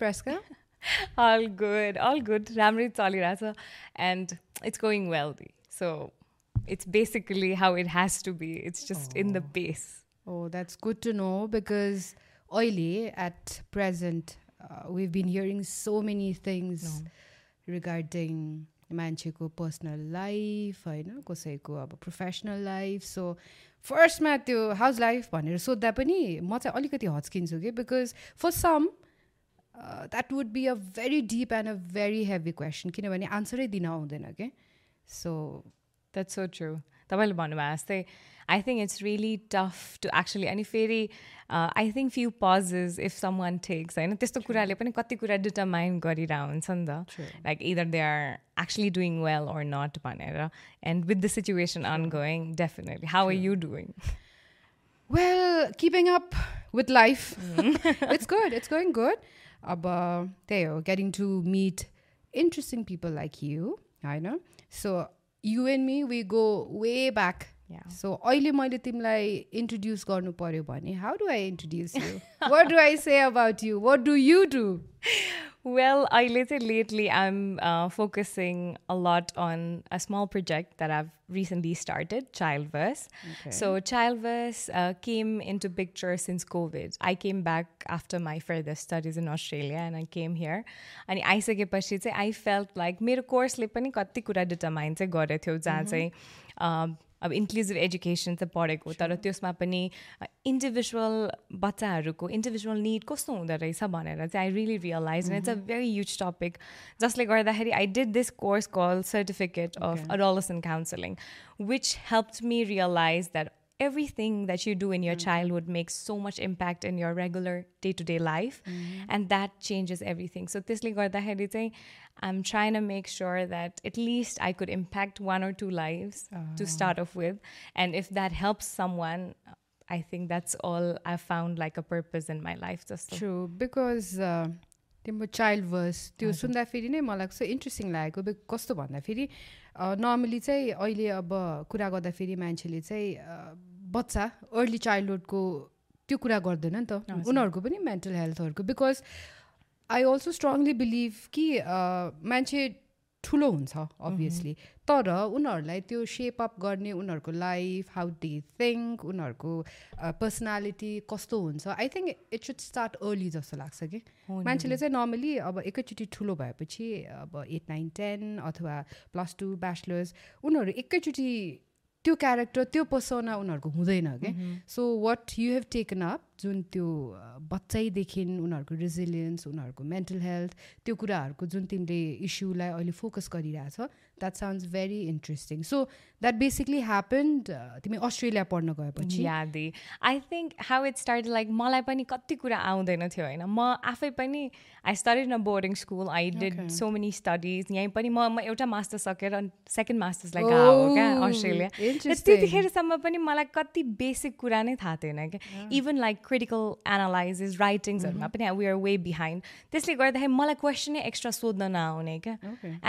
Fresca? all good, all good. Ramri chalirasa, and it's going well. So it's basically how it has to be. It's just in the base. Oh, that's good to know because oily at present, uh, we've been hearing so many things regarding मान्छेको personal life होइन कसैको अब professional life so फर्स्टमा त्यो house life भनेर सोद्धा पनि म चाहिँ अलिकति हच्किन्छु कि because for some that would be a very deep and a very heavy question किनभने आन्सरै दिन आउँदैन क्या सो द्याट्स सो ट्रु तपाईँले भन्नुभयो जस्तै I think it's really tough to actually अनि फेरि I think few pages if someone takes होइन त्यस्तो कुराले पनि कति कुरा डिटरमाइन गरिरह हुन्छ नि त like either they? Are actually doing well or not भनेर and with the situation ongoing definitely how are you doing Well, keeping up with life. it's good. It's going good. aber there getting to meet interesting people like you i know. So you and me we go way back so अहिले मैले तिमीलाई introduce गर्नु पऱ्यो भने how do I introduce you what do I say about you what do you do Well, I lately I'm uh, focusing a lot on a small project that I've recently started, Childverse. So Childverse uh, came into picture since COVID. I came back after my further studies in Australia and I came here. अनि आइसकेपछि चाहिँ I felt like मेरो कोर्सले पनि कति कुरा determine चाहिँ गरेको थियो जहाँ चाहिँ uh, अब इन्क्लुजिभ एजुकेसन चाहिँ पढेको तर त्यसमा पनि इन्डिभिजुअल बच्चाहरूको इन्डिभिजुअल निड कस्तो हुँदो रहेछ भनेर चाहिँ I really realise it's a very huge topic जसले गर्दाखेरि I did this course call certificate of adolescent counselling which help me realise that everything that you do in your childhood makes so much impact in your regular day-to-day life and that changes everything so त्यसले गर्दाखेरि चाहिँ I'm trying to make sure that at least I could impact one or two lives to start off with and if that helps someone I think that's all I've found like a purpose in my life just true because तिम्रो child worse त्यो सुन्दाखेरि नै मलाई कस्तो interesting लागेको बिक कस्तो भन्दाखेरि नर्मली चाहिँ अहिले अब कुरा गर्दाखेरि मान्छेले चाहिँ अ, बच्चा अर्ली चाइल्डहुडको त्यो कुरा गर्दैन नि त। उनीहरूको पनि mental हेल्थहरूको because I also strongly believe कि मान्छे ठुलो हुन्छ अभियसली तर उनीहरूलाई त्यो सेप अप गर्ने उनीहरूको लाइफ हाउ डे थिङ्क उनीहरूको पर्सनालिटी कस्तो हुन्छ I think it should start early जस्तो लाग्छ कि। मान्छेले चाहिँ नर्मली अब एकैचोटि ठुलो भएपछि अब एट नाइन टेन अथवा प्लस टू ब्याचलर्स उनीहरू एकैचोटि त्यो क्यारेक्टर त्यो पर्सोना उनीहरूको हुँदैन क्या so what you have taken up जुन त्यो बच्चैदेखि उनीहरूको रिजिलियन्स उनीहरूको मेन्टल हेल्थ त्यो कुराहरूको जुन तिमीले इस्युलाई अहिले फोकस गरिरहेछ that sounds very interesting so that basically happened तिमी अस्ट्रेलिया पढ्न गएपछि। यादे। I think how it start like मलाई पनि कति कुरा आउँदैन थियो होइन? म आफै पनि I study in a boarding school I did so many studies यहीँ पनि म म एउटा मास्टर सकेर सेकेन्ड मास्टर्सलाई गएको हो क्या Oh, अस्ट्रेलिया. त्यतिखेरसम्म पनि मलाई कति बेसिक कुरा नै थाहा थिएन क्या। इभन लाइक क्रिटिकल एनालाइसिस राइटिङ्सहरूमा पनि वी आर वे बिहाइन्ड त्यसले गर्दाखेरि मलाई क्वेसनै एक्स्ट्रा सोध्न नआउने क्या?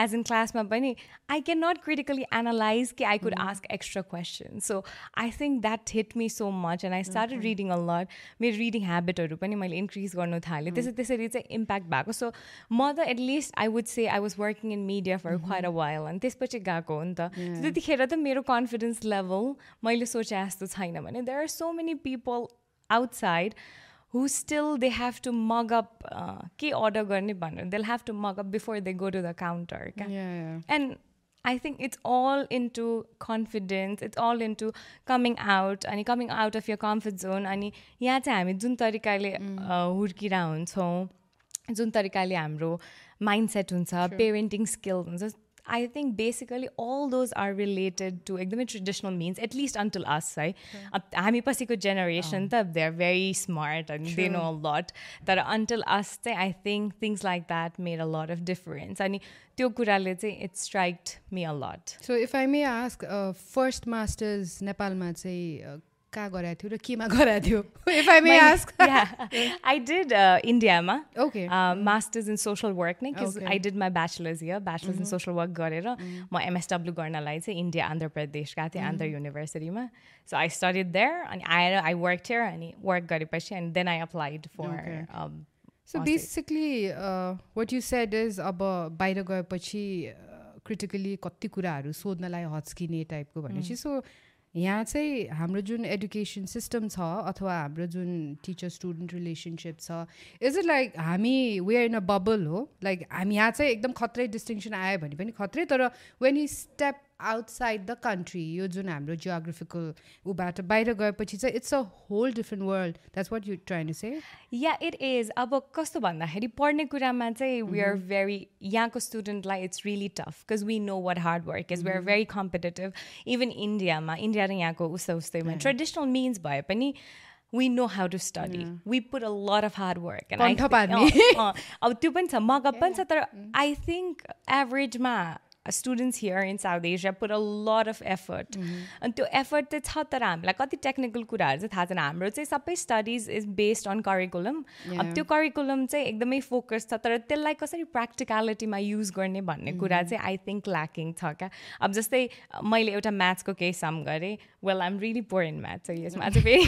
एज इन क्लासमा पनि I can not critically analyse कि I could ask extra question so I think that hit me so much and I start reading a lot मेरो रिडिङ ह्याबिटहरू पनि मैले इन्क्रिज गर्नु थालेँ. त्यसै त्यसरी चाहिँ इम्प्याक्ट भएको. सो म त at least I would say I was working in media for quite a while अनि त्यसपछि गएको हो नि त. त्यतिखेर त मेरो कन्फिडेन्स लेभल मैले सोचे जस्तो छैन भने there are so many people outside who still they have to mug up uh, के order गर्ने भनेर they'll have to mug up before they go to the counter क्या and I think it's all into confidence it's all into coming out अनि coming out of your comfort zone अनि यहाँ चाहिँ हामी जुन तरिकाले हुर्किरा हुन्छौँ जुन तरिकाले हाम्रो माइन्डसेट हुन्छ पेरेन्टिङ स्किल हुन्छ I think basically all those are related to एकदमै traditional means at least until us है अब हामी पछिको जेनेरेसन त दे आर भेरी स्मार्ट अनि दे नो अ लट तर अन्टिल अस चाहिँ I think things like that made a lot of difference अनि त्यो कुराले चाहिँ it striked me a lot so if I may ask first master's नेपालमा चाहिँ a, कहाँ गराएको थियो र केमा गराएको थियो if I may ask I did इन्डियामा okay master's in social work नै. I did my bachelor's year bachelor's in social work गरेर म एमएसडब्ल्यू गर्नलाई चाहिँ इन्डिया आन्ध्र प्रदेश गएको थिएँ आन्ध्र युनिभर्सिटीमा सो आई स्टडिड देयर अनि आएर आई वर्क थियो अनि वर्क गरेपछि अनि then I applied. For so basically what you said is अब बाहिर गएपछि क्रिटिकली कति कुराहरू सोध्नलाई हच्किने टाइपको भनेपछि सो यहाँ चाहिँ हाम्रो जुन एडुकेसन सिस्टम छ अथवा हाम्रो जुन टिचर स्टुडेन्ट रिलेसनसिप छ इज इट लाइक हामी वेयर इन अ बबल हो? लाइक हामी यहाँ चाहिँ एकदम खत्रै डिस्टिङसन आयो भने पनि खत्रै तर when you step outside the country यो जुन हाम्रो जियोग्राफिकल ऊबाट बाहिर गएपछि चाहिँ it's a whole different world that's what you trying say yeah it is अब कस्तो भन्दाखेरि पढ्ने कुरामा चाहिँ वी आर भेरी यहाँको स्टुडेन्टलाई it's really tough because we know what hard work is we are very competitive even इन्डियामा India र यहाँको उस्तै उस्तैमा ट्रेडिसनल मिन्स भए पनि we know how to study. Yeah. We put a lot of hard work. And I th- uh, uh, त्यो पनि छ मगअप पनि छ तर I think एभरेजमा students here in South Asia put a lot of effort अनि त्यो effort चाहिँ छ तर हामीलाई कति टेक्निकल कुराहरू चाहिँ थाहा छैन। हाम्रो चाहिँ सबै studies is based on curriculum अब त्यो करिकुलम चाहिँ एकदमै फोकस छ तर त्यसलाई कसरी प्र्याक्टिकालिटीमा युज गर्ने भन्ने कुरा चाहिँ आई थिङ्क ल्याकिङ छ क्या। अब जस्तै मैले एउटा म्याथ्सको केही सम गरेँ। Well I'm really poor in math चाहिँ यसमा चाहिँ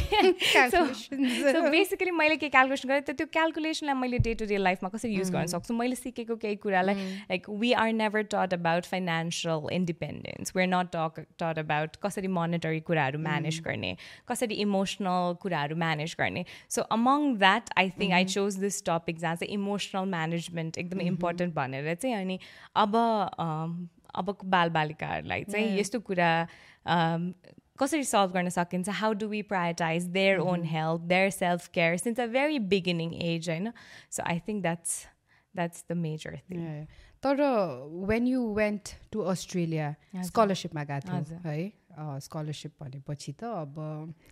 फेरि बेसिकली मैले के क्यालकुलेसन गरेँ त्यो क्यालकुलेसनलाई मैले डे टु डे लाइफमा कसरी युज गर्न सक्छु? मैले सिकेको केही कुरालाई like we are never taught about financial independence we are not talk taught about कसरी मोनिटरी कुराहरू म्यानेज गर्ने कसरी इमोसनल कुराहरू म्यानेज गर्ने. So among that I think I chose this topic जहाँ चाहिँ इमोसनल म्यानेजमेन्ट एकदमै इम्पोर्टेन्ट भनेर चाहिँ अनि अब अबको बालबालिकाहरूलाई चाहिँ यस्तो कुरा कसरी सल्भ गर्न सकिन्छ? How do we prioritise their own health their self care since a very beginning age होइन? So I think that's that's the major thing तर when you went to Australia स्कलरसिपमा गएको थियो है? स्कलरसिप भनेपछि त अब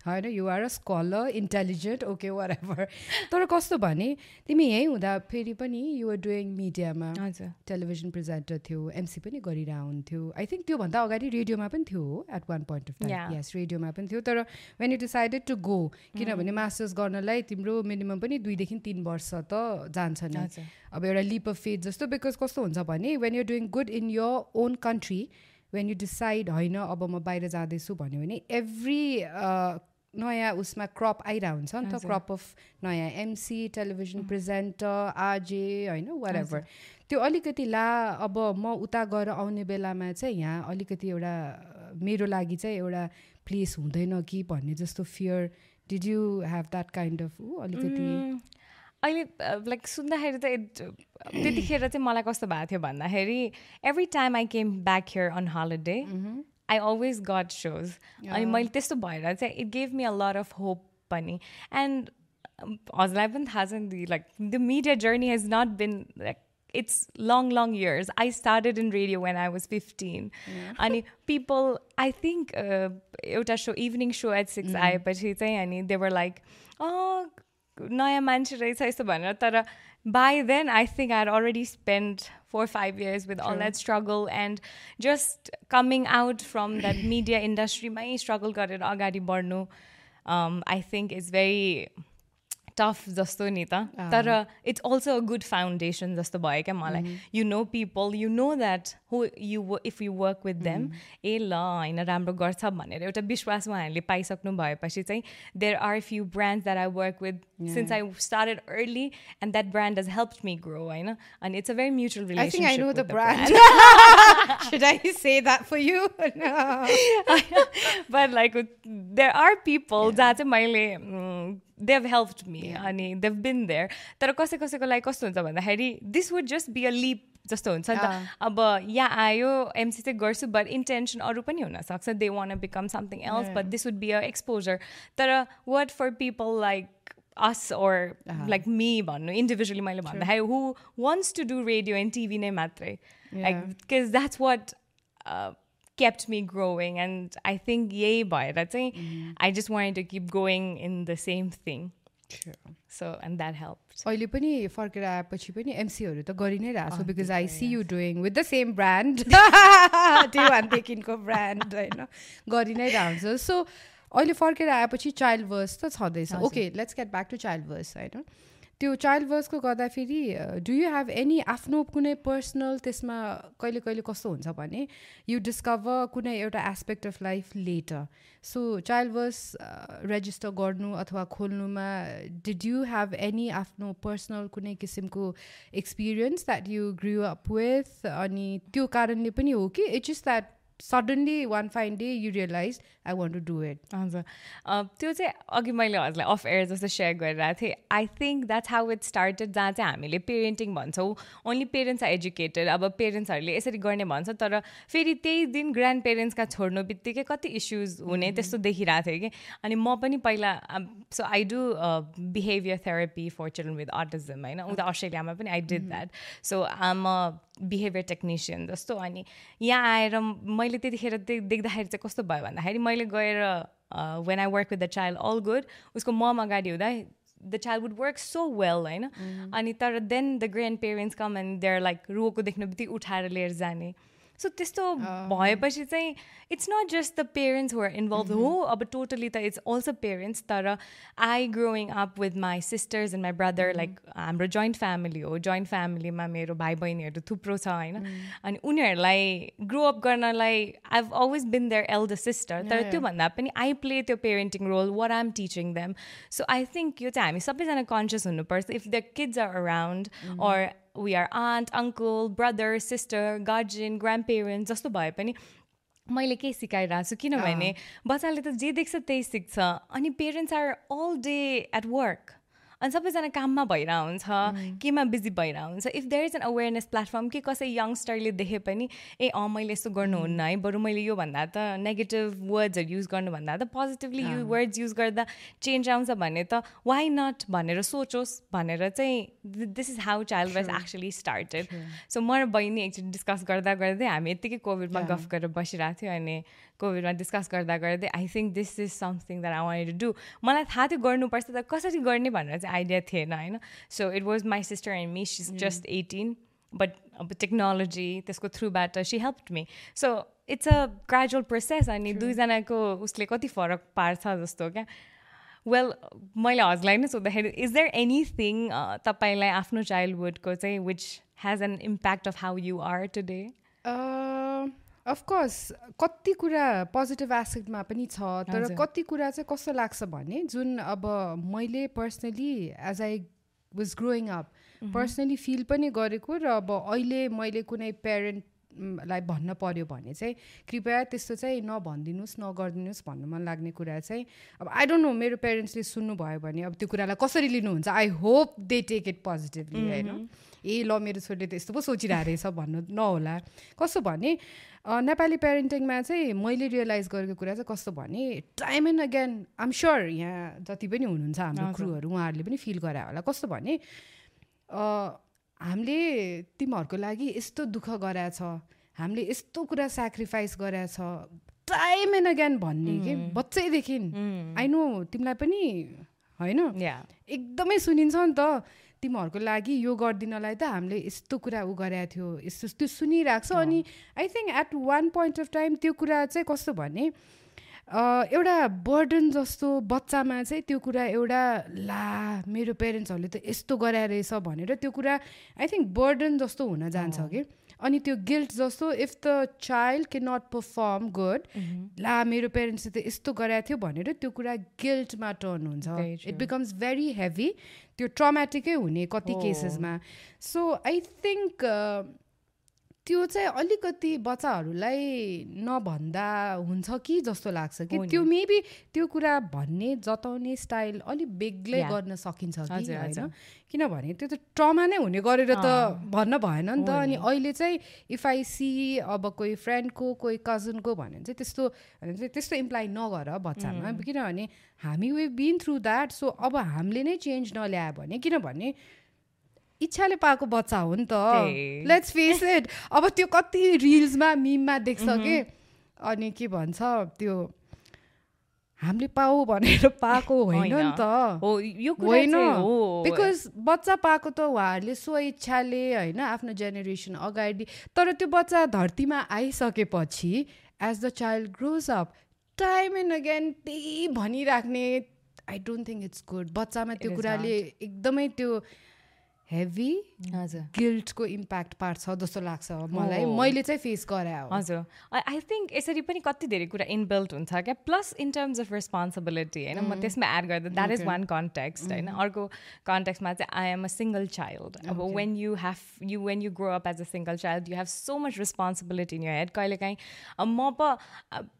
होइन you're a scholar intelligent okay whatever तर कस्तो भने तिमी यहीँ हुँदा फेरि पनि युआर डुइङ मिडियामा हजुर। टेलिभिजन प्रेजेन्टर थियो एमसी पनि गरिरह हुन्थ्यो आई थिङ्क त्योभन्दा अगाडि रेडियोमा पनि थियो हो at one point of time यस रेडियोमा पनि थियो तर when you decided to go किनभने मास्टर्स गर्नलाई तिम्रो मिनिमम पनि दुईदेखि तिन वर्ष त जान्छ नि। अब एउटा लिप अफ फेथ जस्तो बिकज कस्तो हुन्छ भने when you're doing good in your own country when you decide होइन अब म बाहिर जाँदैछु भन्यो भने एभ्री नयाँ उसमा क्रप आइरहेको हुन्छ नि त क्रप अफ नयाँ एमसी टेलिभिजन प्रेजेन्टर आजे होइन वाट एभर त्यो अलिकति ला अब म उता गएर आउने बेलामा चाहिँ यहाँ अलिकति एउटा मेरो लागि चाहिँ एउटा प्लेस हुँदैन कि भन्ने जस्तो fear did you have that kind of अलिकति अहिले लाइक सुन्दाखेरि त त्यतिखेर चाहिँ मलाई कस्तो भएको थियो भन्दाखेरि every time I came back here on holiday I always got shows अनि मैले त्यस्तो भएर चाहिँ it gave me a lot of hope पनि. एन्ड हजुरलाई पनि थाहा छ नि like the media journey has not been like long, long years. I started in radio when I was 15. And people, I think, uh, एउटा show, evening show at 6 आएपछि चाहिँ अनि like, oh, नयाँ मान्छे रहेछ यस्तो भनेर तर by then I think I had already spent four or five years with all that struggle and just coming out from that media industry my struggle गरेर अगाडि बढ्नु um, I think is very tough जस्तो नि त। तर it's also a good foundation जस्तो भयो क्या मलाई you know people you know that who you if you work with them ए ल होइन राम्रो गर्छ भनेर एउटा विश्वास उहाँहरूले पाइसक्नु भएपछि चाहिँ there are few brands that I work with since I started early and that brand does help me grow होइन? अनि it's a very mutual relationship Should I say that for you? no. but like there are people जहाँ चाहिँ मैले देव help me अनि देव been there तर कसै कसैको लागि कस्तो हुन्छ भन्दाखेरि this would just be a leap जस्तो हुन्छ नि त अब यहाँ आयो एमसी चाहिँ गर्छु बट इन्टेन्सन अरू पनि हुनसक्छ they want become something else but this would be a exposure तर what for people like us or like me भन्नु इन्डिभिजुअली मैले भन्दाखेरि who wants to do radio and TV नै मात्रै like because that's what kept me growing and I think yay भएर चाहिँ mm-hmm. I just wanted to keep going in the same thing. So and that helped. अहिले पनि फर्केर आएपछि पनि एमसीहरू त गरि नै रहेको छु because I see you doing with the same brand त्यो वानदेखिको ब्रान्ड होइन? गरि नै रहन्छ। सो अहिले फर्केर आएपछि चाइल्ड वर्स त छँदैछ। Okay let's get back to child verse होइन? त्यो चाइल्ड वर्सको गर्दाखेरि डु यु हेभ एनी आफ्नो कुनै पर्सनल त्यसमा कहिले कहिले कस्तो हुन्छ भने यु डिस्कभर कुनै एउटा aspect of life later so child verse register गर्नु अथवा खोल्नुमा डिड यु हेभ एनी आफ्नो पर्सनल कुनै किसिमको experience that you grew up with अनि त्यो कारणले पनि हो कि it's is that suddenly one fine day you realise I want to do it हजुर। त्यो चाहिँ अघि मैले हजुरलाई अफ एयर जस्तो सेयर गरिरहेको थिएँ। I think that's how it started जहाँ चाहिँ हामीले पेरेन्टिङ भन्छौँ। ओन्ली पेरेन्ट्स आर एजुकेटेड अब पेरेन्ट्सहरूले यसरी गर्ने भन्छ तर फेरि त्यही दिन ग्रान्ड पेरेन्ट्सका छोड्नु बित्तिकै कति इस्युज हुने mm-hmm. त्यस्तो देखिरहेको थिएँ कि। अनि म पनि पहिला so I do behaviour therapy for children with autism होइन? उता अस्ट्रेलियामा पनि I did that so um uh behaviour technician जस्तो। अनि यहाँ आएर मैले त्यतिखेर देख्दाखेरि चाहिँ कस्तो भयो भन्दाखेरि मैले गएर when I work with the child all good उसको मम अगाडि हुँदा the child would work so well होइन? अनि तर then the grand parents come and there like रोको देख्नु बित्तिकै उठाएर लिएर जाने। सो त्यस्तो भएपछि चाहिँ it's not just the parents who are involve हो अब टोटली त इट्स अल्सो पेरेन्ट्स तर I growing up with my sisters and my brother like हाम्रो जोइन्ट फ्यामिली हो जोइन्ट फ्यामिलीमा मेरो भाइ बहिनीहरू थुप्रो छ होइन अनि उनीहरूलाई ग्रो अप गर्नलाई I have always been there elder sister तर त्योभन्दा पनि आई प्ले त्यो parenting role what I'm teaching them so I think यो चाहिँ हामी सबैजना कन्सियस हुनुपर्छ if the kids are around or we are aunt uncle brother sister guardian grand parents जस्तो भए पनि मैले के सिकाइरहेको छु। किनभने बच्चाले त जे देख्छ त्यही सिक्छ। अनि parents are all day at work अनि सबैजना काममा भइरहेको हुन्छ केमा बिजी भइरहेको हुन्छ if there is an awareness platform कि कसै यङ्स्टरले देखे पनि ए अँ मैले यस्तो गर्नुहुन्न है बरु मैले यो भन्दा त नेगेटिभ वर्ड्सहरू युज गर्नुभन्दा त पोजिटिभली यु वर्ड्स युज गर्दा चेन्ज आउँछ भने त वाइ नट भनेर सोचोस् भनेर चाहिँ this is how child was actually started so म र बहिनी एकचोटि डिस्कस गर्दा गर्दै हामी यत्तिकै कोभिडमा गफ गरेर बसिरहेको थियो अनि कोभिडमा डिस्कस गर्दा गर्दै I think this is something that I want to do मलाई थाहा थियो गर्नुपर्छ त कसरी गर्ने भनेर चाहिँ आइडिया थिएन होइन? So it was my sister and me she just eighteen but अब टेक्नोलोजी त्यसको थ्रुबाट she help me so it's a gradual process अनि दुईजनाको उसले कति फरक पार्छ जस्तो क्या? वेल मैले हजुरलाई नै सोद्धाखेरि इज देयर एनिथिङ तपाईँलाई आफ्नो चाइल्डहुडको चाहिँ which has an impact of how you are today of course कति कुरा पोजिटिभ एस्पेक्टमा पनि छ तर कति कुरा चाहिँ कस्तो लाग्छ भने जुन अब मैले personally as I was growing up personally feel पनि गरेको र अब अहिले मैले कुनै पेरेन्ट लाई भन्न पर्यो भने चाहिँ कृपया त्यस्तो चाहिँ नभनिदिनुहोस् नगरिदिनुहोस् भन्नु मन लाग्ने कुरा चाहिँ अब आई डोन्ट नो मेरो पेरेन्ट्सले सुन्नुभयो भने अब त्यो कुरालाई कसरी लिनुहुन्छ? I hope they take it positively होइन ए ल मेरो छोरीले त यस्तो पो सोचिरहेको रहेछ भन्नु नहोला। कस्तो भने नेपाली पेरेन्टिङमा चाहिँ मैले रियलाइज गरेको कुरा चाहिँ कस्तो भने time and again I'm sure यहाँ जति पनि हुनुहुन्छ हाम्रो क्रुहरू उहाँहरूले पनि फिल गरायो होला। कस्तो भने हामीले तिमीहरूको लागि यस्तो दुःख गराएछ हामीले यस्तो कुरा सेक्रिफाइस गराएछ टाइम एन्ड अगेन भन्ने कि बच्चैदेखि। आई नो तिमीलाई पनि होइन? एकदमै सुनिन्छ नि त तिमीहरूको लागि यो गरिदिनलाई त हामीले यस्तो कुरा ऊ गरेको थियो यस्तो त्यो सुनिरहेको छ। अनि I think at one point of time त्यो कुरा चाहिँ कस्तो भने एउटा बर्डन जस्तो बच्चामा चाहिँ त्यो कुरा एउटा ला मेरो पेरेन्ट्सहरूले त यस्तो गराएर रहेछ भनेर त्यो कुरा आई थिङ्क बर्डन जस्तो हुन जान्छ कि। अनि त्यो गिल्ट जस्तो इफ द चाइल्ड के नट पर्फर्म गुड ला मेरो पेरेन्ट्सले त यस्तो गराएको थियो भनेर त्यो कुरा गिल्टमा टर्न हुन्छ। इट बिकम्स भेरी हेभी त्यो ट्रमेटिकै हुने कति केसेसमा सो आई थिङ्क त्यो चाहिँ अलिकति बच्चाहरूलाई नभन्दा हुन्छ कि जस्तो लाग्छ कि? त्यो मेबी त्यो कुरा भन्ने जताउने स्टाइल अलिक बेग्लै गर्न सकिन्छ कि होइन? किनभने त्यो त ट्रमा नै हुने गरेर त भन्न भएन नि त। अनि अहिले चाहिँ इफ आई सी अब कोही फ्रेन्डको कोही कजनको भन्यो भने चाहिँ त्यस्तो चाहिँ त्यस्तो इम्प्लाइ नगर बच्चामा। किनभने हामी we been through that so अब हामीले नै चेन्ज नल्यायो भने किनभने इच्छाले पाएको बच्चा हो नि त। लेट्स फेस इट अब त्यो कति रिल्समा मिममा देख्छ कि? अनि के भन्छ त्यो हामीले पाऊ भनेर पाएको होइन नि त। होइन। बिकज बच्चा पाएको त उहाँहरूले स्व इच्छाले होइन आफ्नो जेनेरेसन अगाडि तर त्यो बच्चा धरतीमा आइसकेपछि as the child grows up time and again त्यही भनिराख्ने I don't think it's good बच्चामा त्यो कुराले एकदमै त्यो हेभी हजुर। गिल्टको इम्प्याक्ट पार्छ जस्तो लाग्छ मलाई। मैले चाहिँ फेस गरे हजुर। आई थिङ्क यसरी पनि कति धेरै कुरा इनबिल्ट हुन्छ क्या। Plus in terms of responsibility होइन? म त्यसमा एड गर्दा द्याट इज वान कन्टेक्स्ट होइन? अर्को कन्टेक्स्टमा चाहिँ I am a single child अब when you have you when you grow up as a single child you have so much responsibility in your head कहिलेकाहीँ म पो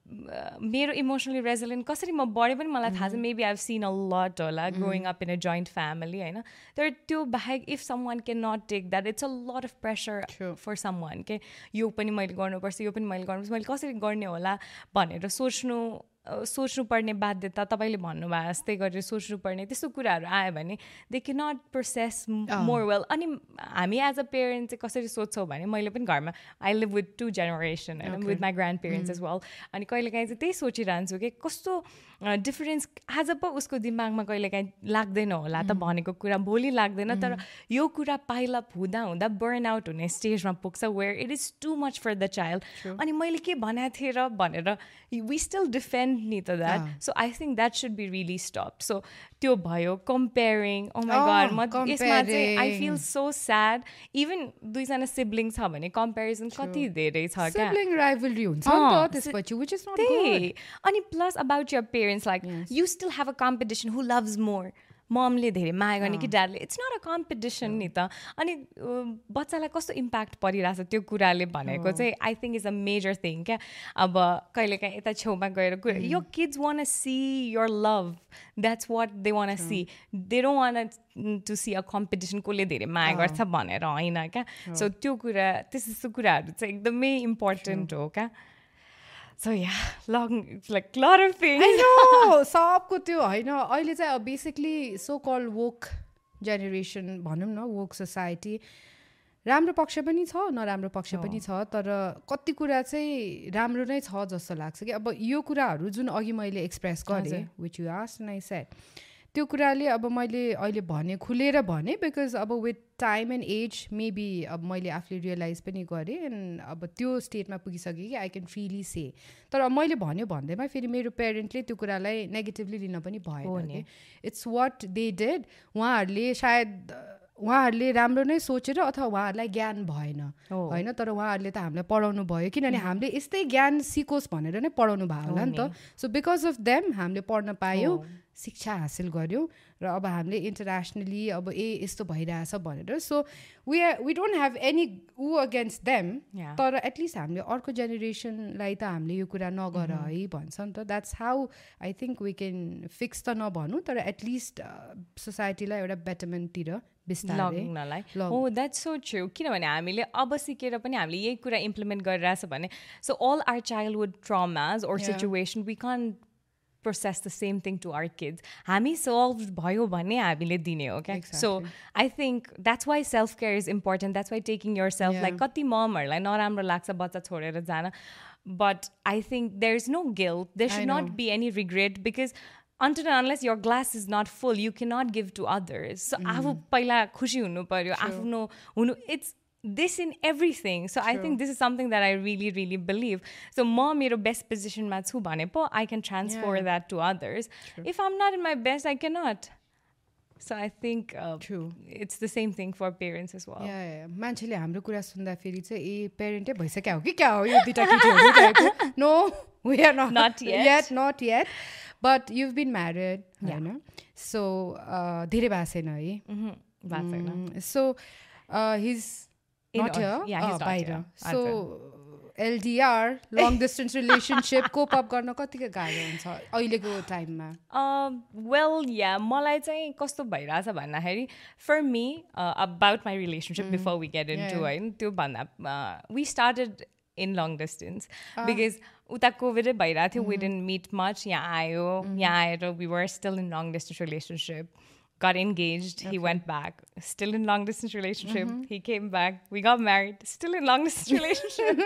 मेरो इमोसनली रेजिलेन्ट कसरी म बढेँ पनि मलाई थाहा छ maybe I've seen a lot होला growing up in a joint family होइन? तर त्यो बाहेक if someone can not take that it's a lot of pressure for someone के यो पनि मैले गर्नुपर्छ यो पनि मैले गर्नुपर्छ मैले कसरी गर्ने होला भनेर सोच्नु सोच्नुपर्ने बाध्यता तपाईँले भन्नुभयो जस्तै गरेर सोच्नुपर्ने त्यस्तो कुराहरू आयो भने दे के नट प्रोसेस मोर वेल अनि हामी एज अ पेरेन्ट चाहिँ कसरी सोध्छौँ भने मैले पनि घरमा I live with two generation होइन with my grandparents as well अनि कहिलेकाहीँ चाहिँ त्यही सोचिरहन्छु कि कस्तो डिफरेन्स आज पो उसको दिमागमा कहिलेकाहीँ लाग्दैन होला त भनेको कुरा भोलि लाग्दैन तर यो कुरा पाइला हुँदा हुँदा बर्न आउट हुने स्टेजमा पुग्छ where it is too much for the child अनि मैले के भनेको थिएँ र भनेर वी स्टिल डिफेन्ड नि त that so I think that should be really stop so त्यो भयो कम्पेरिङ ओ माई गड म यसमा चाहिँ I feel so sad even दुईजना सिब्लिङ छ भने कम्पेरिजन कति धेरै छ क्या? अनि plus about your parents like you still have a competition who loves more ममले धेरै माया गर्ने कि ड्याडले इट्स नट अ कम्पिटिसन नि त। अनि बच्चालाई कस्तो इम्प्याक्ट परिरहेछ त्यो कुराले भनेको चाहिँ I think is a major thing क्या? अब कहिलेकाहीँ यता छेउमा गएर यो kids wanna see your love that's what they wanna see they don't want to see a competition कसले धेरै माया गर्छ भनेर होइन क्या? सो त्यो कुरा त्यस्तो कुराहरू चाहिँ एकदमै इम्पोर्टेन्ट हो क्या? So yeah long like lot of things सबको त्यो होइन अहिले चाहिँ अब basically so call woke generation भनौँ न वोक सोसाइटी राम्रो पक्ष पनि छ नराम्रो पक्ष पनि छ तर कति कुरा चाहिँ राम्रो नै छ जस्तो लाग्छ कि अब यो कुराहरू जुन अघि मैले एक्सप्रेस गरेँ which you just now said त्यो कुराले अब मैले अहिले भने खुलेर भने बिकज अब with time and age maybe अब मैले आफूले रियलाइज पनि गरेँ एन्ड अब त्यो स्टेटमा पुगिसकेँ कि आई क्यान फ्रिली से तर मैले भन्यो भन्दैमा फेरि मेरो पेरेन्टले त्यो कुरालाई नेगेटिभली लिन पनि भयो कि। इट्स वाट दे डेड उहाँहरूले सायद उहाँहरूले राम्रो नै सोचेर अथवा उहाँहरूलाई ज्ञान भएन। होइन तर उहाँहरूले त हामीलाई पढाउनु भयो किनभने हामीले यस्तै ज्ञान सिकोस् भनेर नै पढाउनु भयो होला नि त। सो बिकज अफ देम हामीले पढ्न पायौँ। शिक्षा हासिल गऱ्यौँ र अब हामीले इन्टरनेसनली अब ए यस्तो भइरहेछ भनेर। So we are we don't have any ऊ अगेन्स्ट देम तर एटलिस्ट हामीले अर्को जेनेरेसनलाई त हामीले यो कुरा नगर mm-hmm. है भन्छ नि त। That's how I think we can fix त नभनौँ तर एटलिस्ट सोसाइटीलाई uh, एउटा बेटरमेन्टतिर लग्नलाई। हो द्याट्स सो ट्रु किनभने हामीले अब सिकेर पनि हामीले यही कुरा इम्प्लिमेन्ट गरिरहेछ भने so all our childhood traumas or situation we can't process the same thing to our kids हामी सल्भ भयो भने हामीले दिने हो क्या so I think that's why self care is important that's why taking yourself like कति ममहरूलाई नराम्रो लाग्छ बच्चा छोडेर जान but I think there is no guilt there should not be any regret because until unless your glass is not full you can not give to others so आफू पहिला खुसी हुनु पऱ्यो आफ्नो हुनु it's this in everything so i think this is something that i really really believe so म मेरो best पोजिसनमा छु भने पो I can transfer that to others if I'm not in my best I can not so I think it's the same thing for parents as well मान्छेले हाम्रो कुरा सुन्दाखेरि चाहिँ ए पेरेन्टै भइसक्यो हो कि क्या हो यो दुइटा केटीहरू no we are not not yet not yet but you've been married होइन सो धेरै भएको छैन है so his Not here? Yeah, he's not here. So LDR long distance relationship cope up गर्न कतिको गाह्रो हुन्छ अहिलेको टाइममा वेल या मलाई चाहिँ कस्तो भइरहेछ भन्दाखेरि for me about my relationship before we get into होइन त्यो भन्दा we started in long distance because उता कोभिडै भइरहेको थियो वी डेन्ट मिट मच यहाँ आयो यहाँ आएर we were still in long distance relationship got engaged. Okay. He went back. Still in long distance relationship. Mm-hmm. He came back. We got married. Still in long distance relationship.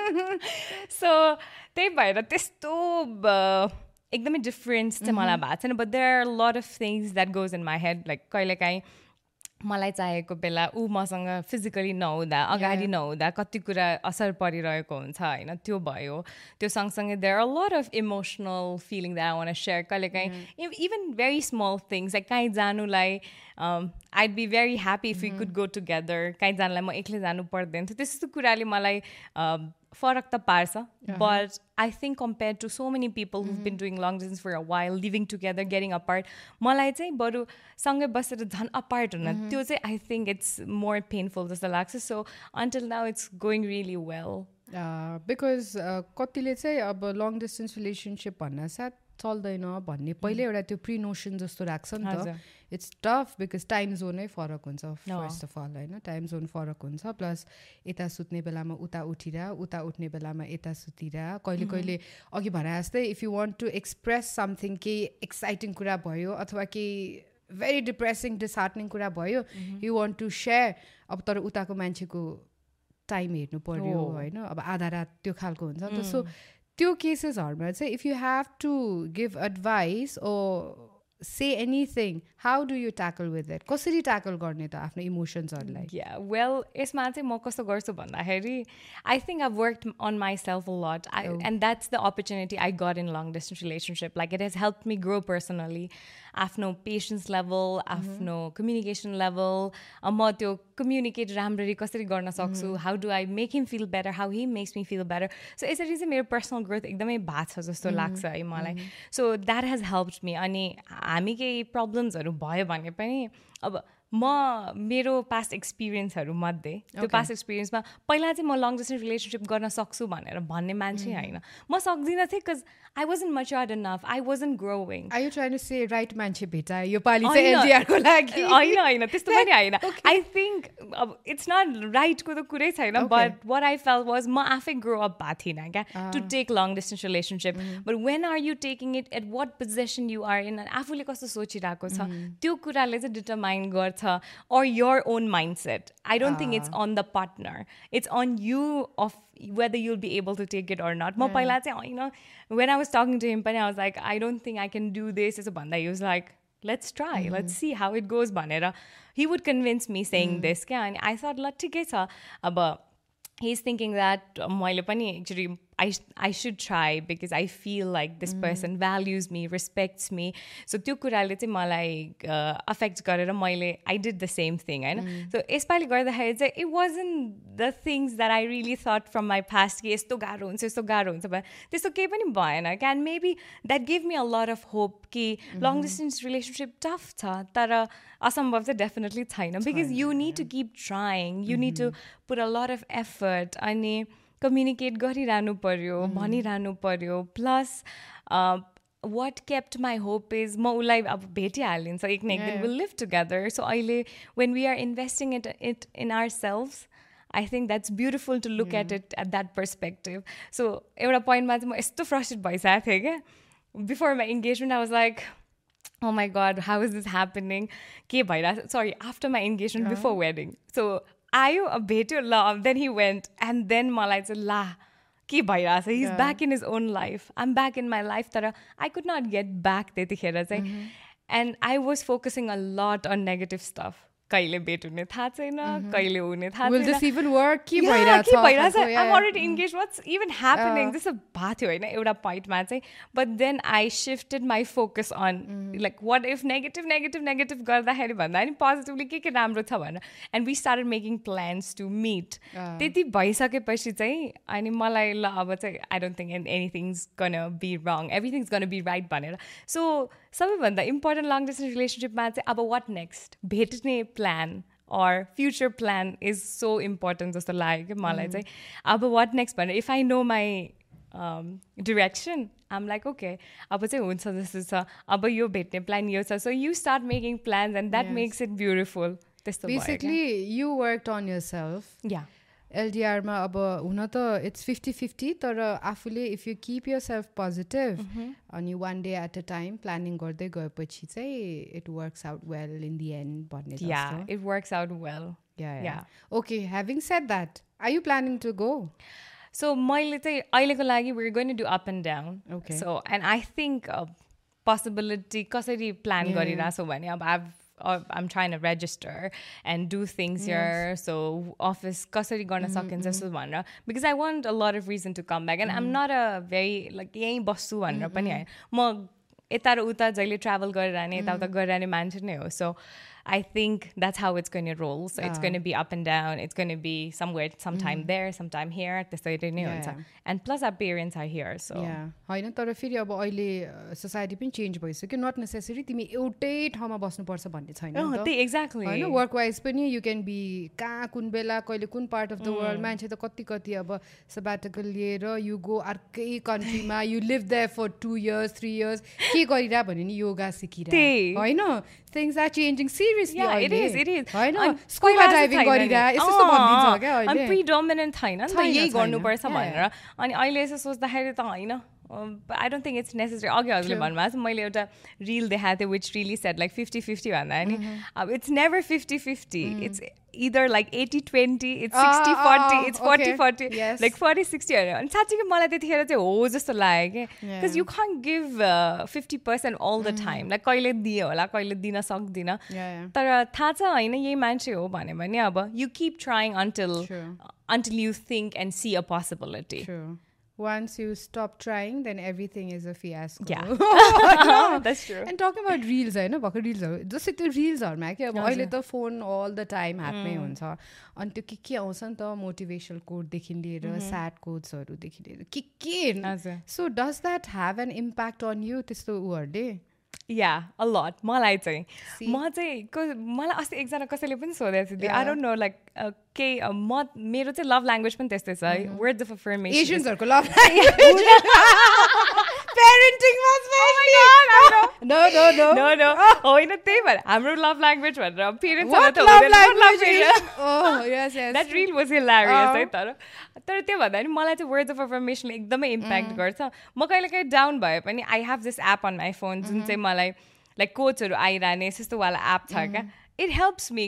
so त्यही भएर त्यस्तो एकदमै difference चाहिँ मलाई भएको छैन but there are lot of things that goes in my head like कहिलेकाहीँ मलाई चाहेको बेला ऊ मसँग फिजिकली नहुँदा अगाडि नहुँदा कति कुरा असर परिरहेको हुन्छ होइन? त्यो भयो। त्यो सँगसँगै there are lot of emotional feeling that one share कहिले काहीँ even very small things like काहीँ जानुलाई I'd be very happy if you could go together काहीँ जानलाई म एक्लै जानु पर्दैन थियो। त्यस्तो कुराले मलाई फरक त पार्छ। But I think compare to so many people who been doing long distance for a while living together getting apart मलाई चाहिँ बरु सँगै बसेर झन् अपार्ट हुन त्यो चाहिँ I think it's more painful जस्तो लाग्छ। So until now it's going really well because कतिले चाहिँ अब लङ डिस्टेन्स रिलेसनसिप भन्न साथ चल्दैन भन्ने पहिल्यै एउटा त्यो प्रि नोसन जस्तो राख्छ नि त। इट्स टफ बिकज टाइम जोनै फरक हुन्छ फर्स्ट अफ अल होइन? टाइम जोन फरक हुन्छ प्लस यता सुत्ने बेलामा उता उठिर उता उठ्ने बेलामा यता सुतिर। कहिले कहिले अघि भने जस्तै if you want to express something केही एक्साइटिङ कुरा भयो अथवा केही भेरी डिप्रेसिङ डिसहार्टनिङ कुरा भयो यु वान्ट टु सेयर अब तर उताको मान्छेको टाइम हेर्नु पऱ्यो होइन? अब आधा रात त्यो खालको हुन्छ। नि त सो त्यो केसेसहरूमा चाहिँ if you have to give advice or say anything how do you tackle with that कसरी ट्याकल गर्ने त आफ्नो इमोसन्सहरूलाई या वेल यसमा चाहिँ म कस्तो गर्छु भन्दाखेरि I think I work on myself a lot I and that's the opportunity I got in long distance relationship like it has help me grow personally आफ्नो पेसेन्स लेभल आफ्नो कम्युनिकेसन लेभल म त्यो कम्युनिकेट राम्ररी कसरी गर्न सक्छु? How do I make him feel better how he makes me feel better so यसरी चाहिँ मेरो पर्सनल ग्रोथ एकदमै भएको छ जस्तो लाग्छ है मलाई। So that has help me अनि हामी केही प्रब्लम्सहरू भयो भने पनि अब म मेरो पास्ट एक्सपिरियन्सहरू मध्ये त्यो पास्ट एक्सपिरियन्समा पहिला चाहिँ म लङ डिस्टेन्स रिलेसनसिप गर्न सक्छु भनेर भन्ने मान्छे होइन। म सक्दिनँ थिएँ because I wasn't matured enough I wasn't growing I try say right मान्छे भेटा यो पालि होइन। होइन त्यस्तो पनि होइन। आई थिङ्क अब इट्स नट राइटको त कुरै छैन but what I felt was म आफै ग्रो अप भएको थिइनँ क्या to take long distance relationship but when are you taking it at what position you are in आफूले कस्तो सोचिरहेको छ? त्यो कुराले चाहिँ डिटरमाइन गर्छ or your own mindset. I don't think it's ah. on the partner. It's on you of whether you'll be able to take it or not. Yeah. you know when i was talking to him i was like i don't think i can do this as a banda. He was like let's try. Mm-hmm. Let's see how it goes banera. He would convince me saying mm. this, this and i thought let's get he's thinking that um, mwile lapani actually I, I should try because I feel like this mm. person values me, respects me. So त्यो कुराले चाहिँ मलाई affect गरेर मैले I did the same thing होइन? So यसपालि गर्दाखेरि चाहिँ it wasn't the things that I really thought from my past कि यस्तो गाह्रो हुन्छ यस्तो गाह्रो हुन्छ भने त्यस्तो केही पनि भएन। Can maybe that give me a lot of hope कि लङ डिस्टेन्स रिलेसनसिप टफ छ तर असम्भव चाहिँ डेफिनेटली छैन। Because you need to keep trying you need to put a lot of effort अनि कम्युनिकेट गरिरहनु पऱ्यो भनिरहनु पऱ्यो plus what kept my hope is म उसलाई अब भेटिहालिन्छ एक न एक दिन विल लिभ टुगेदर सो अहिले when we are investing it it in our self I think that's beautiful to look at it at that perspective so एउटा पोइन्टमा चाहिँ म यस्तो फ्रस्ट्रेट भइसकेको थिएँ क्या। Before my engagement I was like oh my god how is this happening? के भइरहेको sorry after my engagement before wedding. So आयो भेट्यो ल then he went and then मलाई चाहिँ ला के भइरहेछ he is back in his own life I am back in my life तर I could not get back त्यतिखेर चाहिँ and I was focusing a lot on negative stuff कहिले भेट हुने थाहा छैन कहिले हुने थाहा छैन। जस्तो भएको थियो होइन एउटा पोइन्टमा चाहिँ। But then I shifted my focus on like what if negative negative negative गर्दाखेरि भन्दा पनि पोजिटिभली के के राम्रो छ भनेर। And we start making plans to meet त्यति भइसकेपछि चाहिँ अनि मलाई ल अब चाहिँ I don't think and anything's gonna be wrong everything's gonna be right भनेर। सो सबैभन्दा इम्पोर्टेन्ट लङ डिस्टेन्स रिलेसनसिपमा चाहिँ अब वाट नेक्स्ट भेट्ने plan or future plan is so important जस्तो लाग्यो कि मलाई चाहिँ अब वाट नेक्स्ट भनेर if I know my direction I'm like okay अब चाहिँ हुन्छ जस्तो छ अब यो भेट्ने प्लान यो छ so you start making plans and that makes it beautiful त्यस्तो basically you work on yourself या एलडिआरमा अब हुन त इट्स फिफ्टी फिफ्टी तर आफूले if you keep yourself positive अनि one day at a time planning गर्दै गएपछि चाहिँ it works out well in the end भन्ने it works out well okay having set that are you planning to go so मैले चाहिँ अहिलेको लागि we're going do up and down okay so and I think possibility कसरी plan गरिरहेको छु भने अब I I'm trying to register and do things here. So office कसरी गर्न सकिन्छ जस्तो भनेर because I want a lot of reason to come back and I'm not a very like यहीँ बस्छु भनेर पनि होइन म यता र उता जहिले ट्राभल गरिरहने यताउता गरिरहने मान्छे नै हो so I think that's how it's going to roll. So it's going to be up and down. It's going to be somewhere, sometime mm. there, sometime here. त्यसरी नै हुन्छ and plus our parents are here so होइन तर फेरि अब अहिले society पनि change भइसक्यो. नट नेसेसरी तिमी एउटै ठाउँमा बस्नुपर्छ भन्ने छैन एक्ज्याक्टली होइन वर्क वाइज पनि यु क्यान बी कहाँ कुन बेला कहिले कुन पार्ट अफ द वर्ल्ड मान्छे त कति कति अब सबाटिकल लिएर यु गो अर्कै कन्ट्रीमा you live there for two years three years के गरिरह भने नि योगा सिकिरह। होइन? Things are changing seriously predominant छैन यही गर्नुपर्छ भनेर अनि अहिले यसो सोच्दाखेरि त होइन I don't think it's necessary अघि हजुरले भन्नुभएको छ मैले एउटा रिल देखाएको थिएँ which really set like fifty fifty भन्दा नि अब it's never fifty fifty it's either like eighty twenty it's sixty forty it's forty forty like forty sixty अनि साँच्चीकै मलाई त्यतिखेर चाहिँ हो जस्तो लाग्यो कि because you can give fifty percent all the time like कहिले दिए होला कहिले दिन सक्दिनँ। तर थाहा छ होइन यही मान्छे हो भन्यो भने अब you keep trying until until you think and see a possibility once you stop trying, then everything is a fiasco. Yeah, no. that's true. And talking about reels, होइन भर्खर रिल्सहरू जस्तै त्यो रिल्सहरूमा कि अब अहिले त फोन अल द टाइम हातमै हुन्छ अनि त्यो के के आउँछ नि त मोटिभेसनल कोडदेखि लिएर स्याड कोड्सहरूदेखि लिएर के के so does that have an impact on you त्यस्तो उहरूले या अलट मलाई चाहिँ। म चाहिँ मलाई अस्ति एकजना कसैले पनि सोधेको थियो आई डोन्ट नो लाइक केही म मेरो चाहिँ लभ ल्याङ्ग्वेज पनि त्यस्तै छ है। वर्ड्स अफ अफर्मेसनको लभ होइन त्यही भएर हाम्रो लभ ल्याङ्ग्वेज भनेर द्याट रिल वाज हिलारियस है तर तर त्यो भन्दा पनि मलाई चाहिँ वर्ड्स अफ अफर्मेसनले एकदमै इम्प्याक्ट. गर्छ म कहिले काहीँ डाउन भए पनि I have this app on my phone जुन चाहिँ. मलाई लाइक कोचहरू आइरहने त्यस्तोवाला एप छ क्या it helps me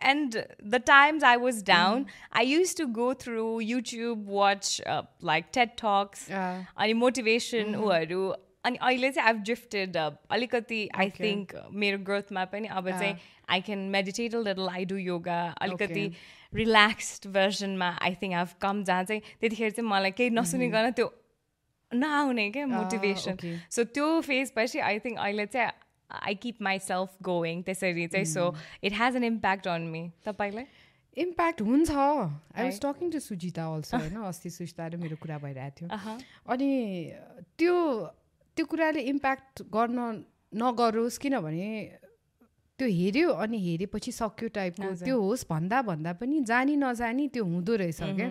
and the times I was down, mm. I used to go through YouTube, watch uh, like TED Talks, uh, अनि motivation ऊहरू अनि अहिले चाहिँ आइभ ड्रिफ्टेड अलिकति आई थिङ्क मेरो ग्रोथमा पनि अब चाहिँ I can meditate a little I do yoga अलिकति रिल्याक्स्ड भर्जनमा आई थिङ्क आभ कम जहाँ चाहिँ त्यतिखेर चाहिँ मलाई केही नसुनिकन त्यो नआउने क्या मोटिभेसन सो त्यो फेजपछि आई थिङ्क अहिले चाहिँ I keep myself going त्यसरी चाहिँ so it has an impact on me तपाईँलाई? इम्प्याक्ट हुन्छ। I was talking to Sujita also होइन अस्ति सुजिता र मेरो कुरा भइरहेको थियो। अनि त्यो त्यो कुराले इम्प्याक्ट गर्न नगरोस् किनभने त्यो हेऱ्यो अनि हेरेपछि सक्यो टाइपको त्यो होस् भन्दा भन्दा पनि जानी नजानी त्यो हुँदो रहेछ क्या?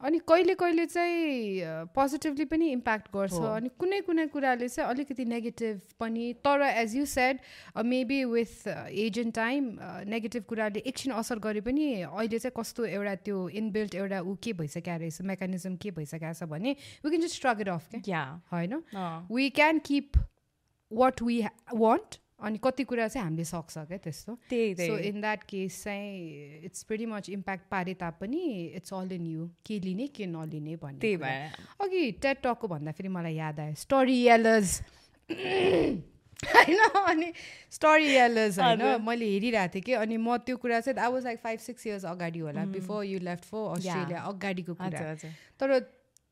अनि कहिले कहिले चाहिँ पोजिटिभली पनि इम्प्याक्ट गर्छ। अनि कुनै कुनै कुराले चाहिँ अलिकति नेगेटिभ पनि तर as you said maybe with age and time negative कुराले एकछिन असर गरे पनि अहिले चाहिँ कस्तो एउटा त्यो इनबिल्ट एउटा ऊ के भइसकेको रहेछ मेकानिजम के भइसकेको छ भने we can just shrug it off क्या होइन? We can keep what we want अनि कति कुरा चाहिँ हामीले सक्छ क्या त्यस्तो। सो इन द्याट केस चाहिँ इट्स भेरी मच इम्प्याक्ट पारे तापनि इट्स अल इन यु के लिने के नलिने भन्ने त्यही भएर। अघि टेट टकको भन्दाखेरि मलाई याद आयो स्टोरी एलर्स होइन अनि स्टोरी एलर्स होइन मैले हेरिरहेको थिएँ कि अनि म त्यो कुरा चाहिँ I was like five six years अगाडि होला before you left for Australia अगाडिको कुरा। तर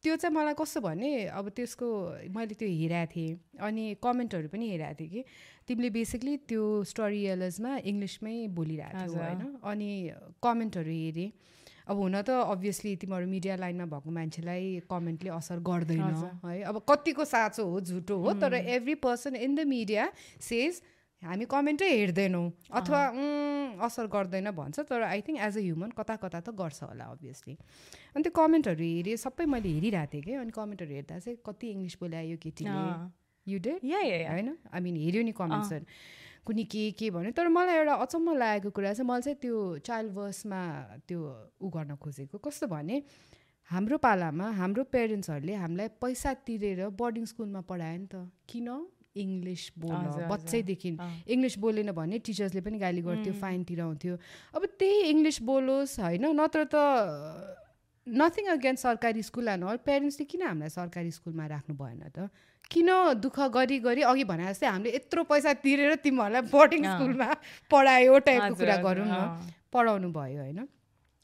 त्यो चाहिँ मलाई कस्तो भने अब त्यसको मैले त्यो हेरेको थिएँ अनि कमेन्टहरू पनि हेरेको थिएँ कि तिमीले बेसिकली त्यो स्टोरी एलर्समा इङ्ग्लिसमै बोलिरहेको थियौ होइन। अनि कमेन्टहरू हेरेँ। अब हुन त अभियसली तिमीहरू मिडिया लाइनमा भएको मान्छेलाई कमेन्टले असर गर्दैन है। अब कतिको साँचो हो झुटो हो तर every person in the media says हामी कमेन्टै हेर्दैनौँ अथवा असर गर्दैन भन्छ तर I think as a human कता कता त गर्छ होला अभियसली अनि त्यो कमेन्टहरू हेरेँ सबै मैले हेरिरहेको थिएँ कि अनि कमेन्टहरू हेर्दा चाहिँ कति इङ्ग्लिस बोलायो केटीले। यु डे होइन? आई मिन हेऱ्यो नि कमेन्ट्सहरू कुनै के के भन्यो? तर मलाई एउटा अचम्म लागेको कुरा चाहिँ मलाई चाहिँ त्यो चाइल्ड वर्समा त्यो उ गर्न खोजेको। कस्तो भने हाम्रो पालामा हाम्रो पेरेन्ट्सहरूले हामीलाई पैसा तिरेर बोर्डिङ स्कुलमा पढायो नि त। किन? इङ्ग्लिस बोल बच्चैदेखि इङ्ग्लिस बोलेन भने टिचर्सले पनि गाली गर्थ्यो फाइन तिराउँथ्यो अब त्यही इङ्ग्लिस बोलोस् होइन? नत्र त नथिङ अगेन्स्ट सरकारी स्कुल एन्ड अल पेरेन्ट्सले किन हामीलाई सरकारी स्कुलमा राख्नु भएन त? किन दुःख गरी गरी अघि भने जस्तै हामीले यत्रो पैसा तिरेर तिमीहरूलाई बोर्डिङ स्कुलमा पढायो टाइपको कुरा गरौँ न। पढाउनु भयो होइन?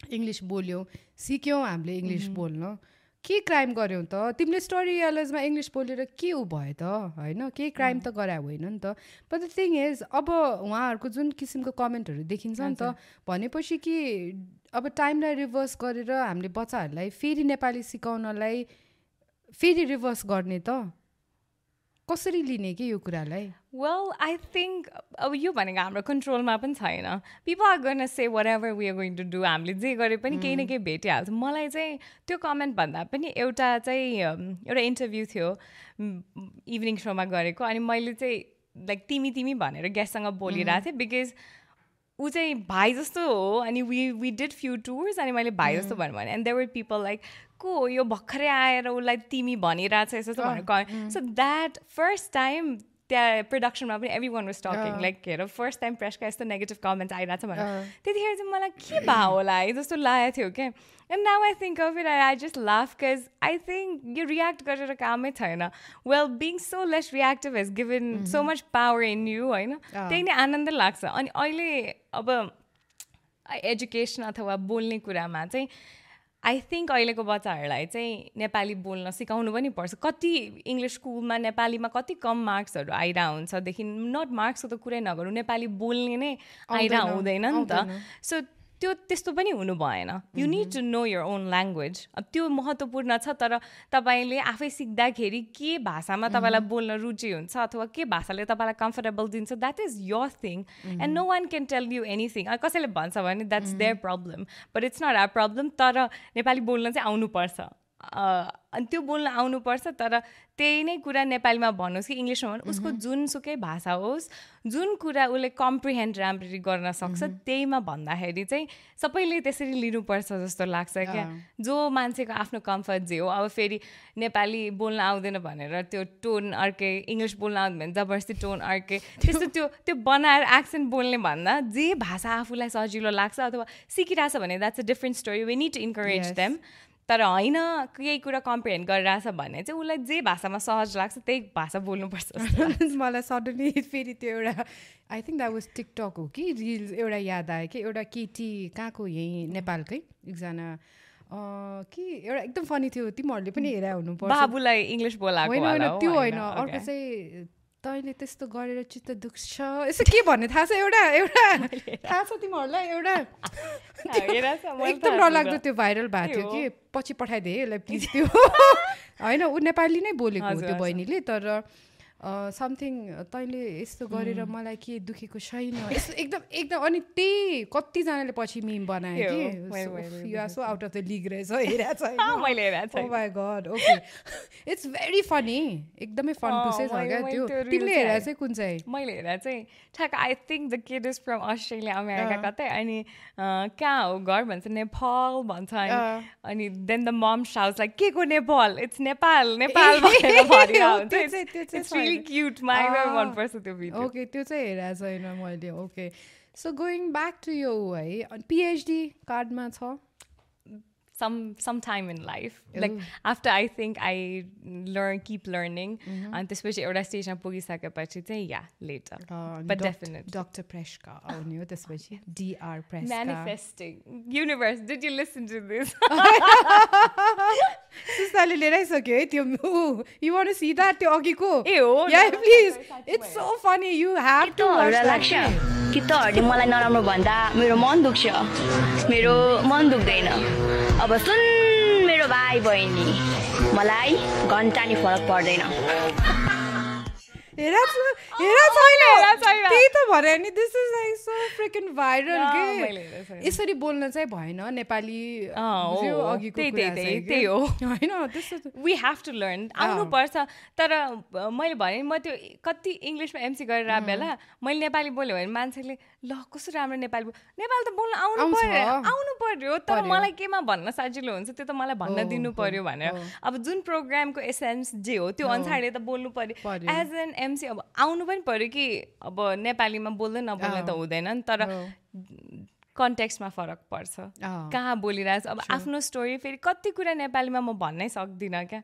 इङ्ग्लिस बोल्यौँ सिक्यौँ हामीले इङ्ग्लिस बोल्न। के क्राइम गऱ्यौ त? तिमीले स्टोरी एलर्समा इङ्ग्लिस बोलेर के ऊ भयो त? होइन केही क्राइम त गराए होइन नि त। बट द थिङ इज अब उहाँहरूको जुन किसिमको कमेन्टहरू देखिन्छ नि त भनेपछि कि अब टाइमलाई रिभर्स गरेर हामीले बच्चाहरूलाई फेरि नेपाली सिकाउनलाई फेरि रिभर्स गर्ने त। कसरी लिने कि यो कुरालाई? वेल आई थिङ्क अब यो भनेको हाम्रो कन्ट्रोलमा पनि छैन। पिपल आर गर्न say whatever we are going to do हामीले जे गरे पनि केही न केही भेटिहाल्छ। मलाई चाहिँ त्यो कमेन्ट भन्दा पनि एउटा चाहिँ एउटा इन्टरभ्यू थियो इभिनिङ सोमा गरेको। अनि मैले चाहिँ लाइक तिमी तिमी भनेर गेस्टसँग बोलिरहेको थिएँ बिकज ऊ चाहिँ भाइ जस्तो हो अनि we we did few tours अनि मैले भाइ जस्तो भन्नु भने and there were people like को यो भर्खरै आएर उसलाई तिमी भनिरहेछ यस्तो भनेर सो द्याट फर्स्ट टाइम त्यहाँ प्रडक्सनमा पनि everyone was talking like हेर फर्स्ट टाइम प्रेसका यस्तो नेगेटिभ कमेन्ट्स आइरहेको छ भनेर। त्यतिखेर चाहिँ मलाई के भए होला है जस्तो लागेको थियो क्या and now I think of it I I just laugh cause I think यो रियाक्ट गरेर कामै छैन। Well being so less reactive has given so much power in you होइन? त्यही नै आनन्द लाग्छ। अनि अहिले अब एजुकेसन अथवा बोल्ने कुरामा चाहिँ आई थिङ्क अहिलेको बच्चाहरूलाई चाहिँ नेपाली बोल्न सिकाउनु पनि पर्छ। कति इङ्ग्लिस स्कुलमा नेपालीमा कति कम मार्क्सहरू आइरह हुन्छदेखि नट मार्क्सको त कुरै नगरौँ नेपाली बोल्ने नै आइरह हुँदैन नि त। सो त्यो त्यस्तो पनि हुनु भएन. You need to know your own language त्यो महत्त्वपूर्ण छ तर तपाईँले आफै सिक्दाखेरि के भाषामा तपाईँलाई mm-hmm. बोल्न रुचि हुन्छ अथवा के भाषाले तपाईँलाई कम्फर्टेबल दिन्छ that is your thing and no one can tell you anything कसैले भन्छ भने that's their problem but it's not our problem तर नेपाली बोल्न चाहिँ आउनुपर्छ। अनि त्यो बोल्न आउनुपर्छ तर त्यही नै कुरा नेपालीमा भन्नुहोस् कि इङ्ग्लिसमा भन्नु उसको जुनसुकै भाषा होस् जुन कुरा उसले कम्प्रिहेन्ड राम्ररी गर्न सक्छ त्यहीमा भन्दाखेरि चाहिँ सबैले त्यसरी लिनुपर्छ जस्तो लाग्छ क्या। जो मान्छेको आफ्नो कम्फर्ट जे हो अब फेरि नेपाली बोल्न आउँदैन भनेर त्यो टोन अर्कै इङ्ग्लिस बोल्न आउँदैन भने जबरजस्ती टोन अर्कै त्यस्तो त्यो त्यो बनाएर एक्सेन्ट बोल्ने भन्दा जे भाषा आफूलाई सजिलो लाग्छ अथवा सिकिरहेछ भने that's a different story we need to encourage them तर होइन केही कुरा कम्प्रिहेन्ड गरिरहेछ भने चाहिँ उसलाई जे भाषामा सहज लाग्छ त्यही भाषा बोल्नुपर्छ मलाई सडनली फेरि त्यो एउटा I think that was TikTok हो कि रिल्स एउटा याद आयो कि एउटा केटी कहाँको यहीँ नेपालकै एकजना कि एउटा एकदम फनी थियो तिमीहरूले पनि हेरा हुनुपर्छ। बाबुलाई इङ्ग्लिस बोलाएको होइन त्यो होइन अर्को चाहिँ तैँले त्यस्तो गरेर चित्त दुख्छ? यसो के भन्ने थाहा छ एउटा एउटा। थाहा छ तिमीहरूलाई एउटा। एकदम डरलाग्दो त्यो भाइरल भएको थियो कि पछि पठाइदिएँ यसलाई प्लिज त्यो। होइन ऊ नेपाली नै बोलेको त्यो बहिनीले तर समथिङ तैँले यस्तो गरेर मलाई के दुखेको छैन? यस्तो एकदम एकदम अनि त्यही कतिजनाले पछि मिम बनायो कि? You're so out of the league रहेछ हेरेको god okay it's very funny एकदमै फन छ क्या त्यो? तिमीले हेरेर चाहिँ कुन चाहिँ? मैले हेरेर चाहिँ ठ्याक I think the kid is from Australia America कतै अनि कहाँ हो घर भन्छ नेपाल भन्छ अनि then the mom says like के को Nepal? It's Nepal Nepal भनेर क्युट मलाई मनपर्छ त्यो भिडियो ओके त्यो चाहिँ हेरेको छैन मैले okay so going back to यो है पिएचडी कार्डमा छ some some time in life like after i think i learn keep learning अनि त्यसपछि एउटा स्टेजमा पुगिसकेपछि चाहिँ या लेटर बट डेफिनेट डक्टर प्रेसका आउने हो त्यसपछि DR press manifesting universe did you listen to this सुस्ताले लिएर आइसक्यो है त्यो यु वान सी द्याट त्यो अघिको ए हो या please it's so funny you have to लाग्छ कि तहरूले मलाई नराम्रो भन्दा मेरो मन दुख्छ मेरो मन दुख्दैन अब सुन मेरो भाइ बहिनी मलाई घन्टा नि फरक पर्दैन हेरा हेरा छैन त्यही त भने नि this is like so freaking viral के? यसरी बोल्न चाहिँ भएन नेपाली त्यही हो। होइन त्यस्तो वी हेभ टु लर्न आउनुपर्छ। तर मैले भने म त्यो कति इङ्ग्लिसमा एमसी गरेर बेला मैले नेपाली बोल्यो भने मान्छेले ल कस्तो राम्रो नेपाली नेपाली त बोल्नु आउनु पर्यो आउनु पर्यो। तर मलाई केमा भन्न सजिलो हुन्छ त्यो त मलाई भन्न दिनु पर्यो भनेर। अब जुन प्रोग्रामको एसेन्स जे हो त्यो अनुसारले त बोल्नु पर्यो। एज एन एमसी अब आउनु पनि पऱ्यो कि अब नेपालीमा बोल्दै नबोल्ने त हुँदैन नि तर कन्टेक्स्टमा फरक पर्छ। कहाँ बोलिरहेको अब आफ्नो स्टोरी फेरि कति कुरा नेपालीमा म भन्नै सक्दिनँ क्या।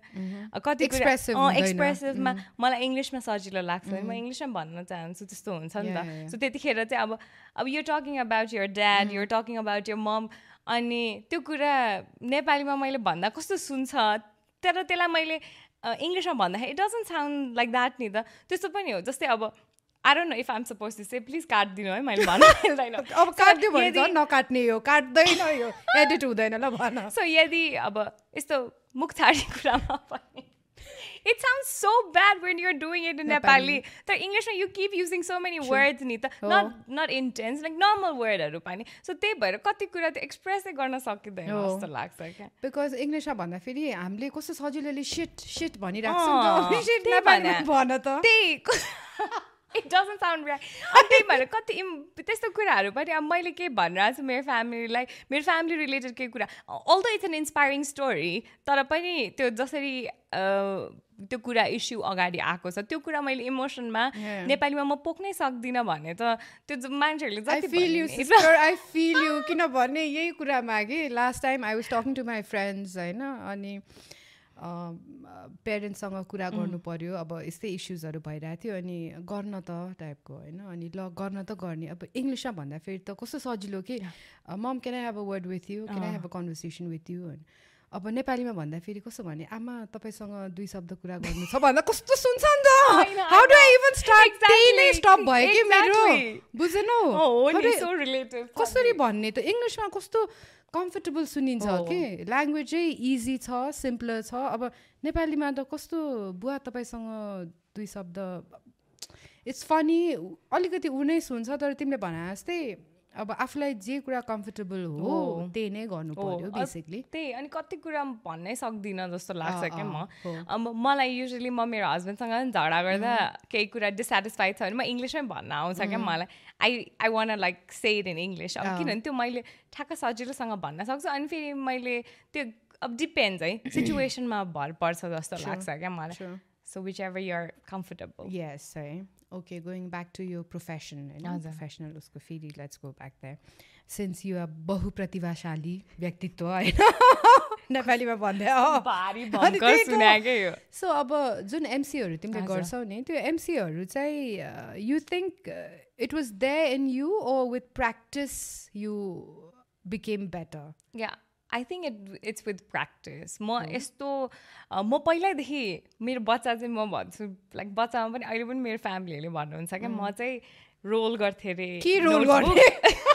कति कुरा एक्सप्रेसिभमा मलाई इङ्ग्लिसमा सजिलो लाग्छ। म इङ्ग्लिसमा भन्न चाहन्छु त्यस्तो हुन्छ नि त। सो त्यतिखेर चाहिँ अब अब यो talking about your dad you're talking about your mom अनि त्यो कुरा नेपालीमा मैले भन्दा कस्तो सुन्छ? तर त्यसलाई मैले इङ्ग्लिसमा भन्दाखेरि it doesn't sound like that नि त त्यस्तो पनि हो जस्तै अब I don't know if I'm supposed to say please काटिदिनु है मैले भन्नु मिल्दैन अब काटिदियो भने नकाट्ने हो काट्दैन यो एडिट हुँदैन ल भन। सो यदि अब यस्तो मुख छाडी कुरामा पनि it sounds so bad when you're doing it in Nepali. The English you keep using so many words ni not not intense like normal word haru pani. So त्यही भएर कति कुरा त एक्सप्रेस गर्न सकिँदैन जस्तो लाग्छ क्या बिकज इङ्ग्लिसमा भन्दाखेरि हामीले कस्तो सजिलोले सिट सिट भनिरहेको छ त त्यही इट डजन्ट साउन्ड राइट अनि त्यही भएर कति त्यस्तो कुराहरू पनि अब मैले के भनिरहेको छु मेरो फ्यामिलीलाई मेरो फ्यामिली रिलेटेड केही कुरा। Although it's an inspiring story तर पनि त्यो जसरी त्यो कुरा इस्यु अगाडि आएको छ त्यो कुरा मैले इमोसनमा नेपालीमा म पोख्नै सक्दिनँ भने त त्यो मान्छेहरूले जति feel you I feel you किनभने यही कुरामा कि last time I was talking to my friends होइन? अनि पेरेन्ट्ससँग कुरा गर्नु पऱ्यो अब यस्तै इस्युजहरू भइरहेको थियो अनि गर्न त टाइपको होइन। अनि ल गर्न त गर्ने। अब इङ्ग्लिसमा भन्दाखेरि त कस्तो सजिलो कि? Mom can I have a word with you can I have a. Conversation with you अब नेपालीमा भन्दाखेरि कस्तो भने आमा तपाईँसँग दुई शब्द कुरा गर्नु छ भन्दा कस्तो सुन्छ नि त how do I even start त्यही नै स्टप भयो कि मेरो? बुझेनौ। कसरी भन्ने त? इङ्ग्लिसमा कस्तो कम्फर्टेबल सुनिन्छ कि? ल्याङ्ग्वेजै इजी छ सिम्पलर छ। अब नेपालीमा त कस्तो बुवा तपाईँसँग दुई शब्द? इट्स फनी अलिकति ऊ नै सुन्छ तर तिमीले भने जस्तै अब आफूलाई जे कुरा कम्फर्टेबल हो त्यही नै गर्नु पर्यो बेसिकली त्यही अनि कति कुरा भन्नै सक्दिनँ जस्तो लाग्छ क्या म। अब मलाई युजली म मेरो हस्बेन्डसँग झगडा गर्दा केही कुरा डिसेटिस्फाइड छ भने म इङ्ग्लिसमै भन्न आउँछ क्या मलाई। I I want like say it in English अब किनभने त्यो मैले ठ्याक्क सजिलोसँग भन्न सक्छु अनि फेरि मैले त्यो अब डिपेन्ड्स है सिचुएसनमा भर पर्छ जस्तो लाग्छ क्या मलाई। So whichever you're comfortable yes है। ओके गोइङ ब्याक टु यो प्रोफेसन होइन प्रोफेसनल उसको फेरि let's go back that since you are बहुप्रतिभाशाली व्यक्तित्व होइन नेपालीमा भन्दै सो अब जुन एमसीहरू तिमीले गर्छौ नि त्यो एमसीहरू चाहिँ you think it was they in you or with practice you became better yeah I think it it's with practice म यस्तो म पहिल्यैदेखि मेरो बच्चा चाहिँ म भन्छु लाइक बच्चामा पनि अहिले पनि मेरो फ्यामिलीहरूले भन्नुहुन्छ क्या म चाहिँ रोल गर्थेँ अरे के रोल गर्ने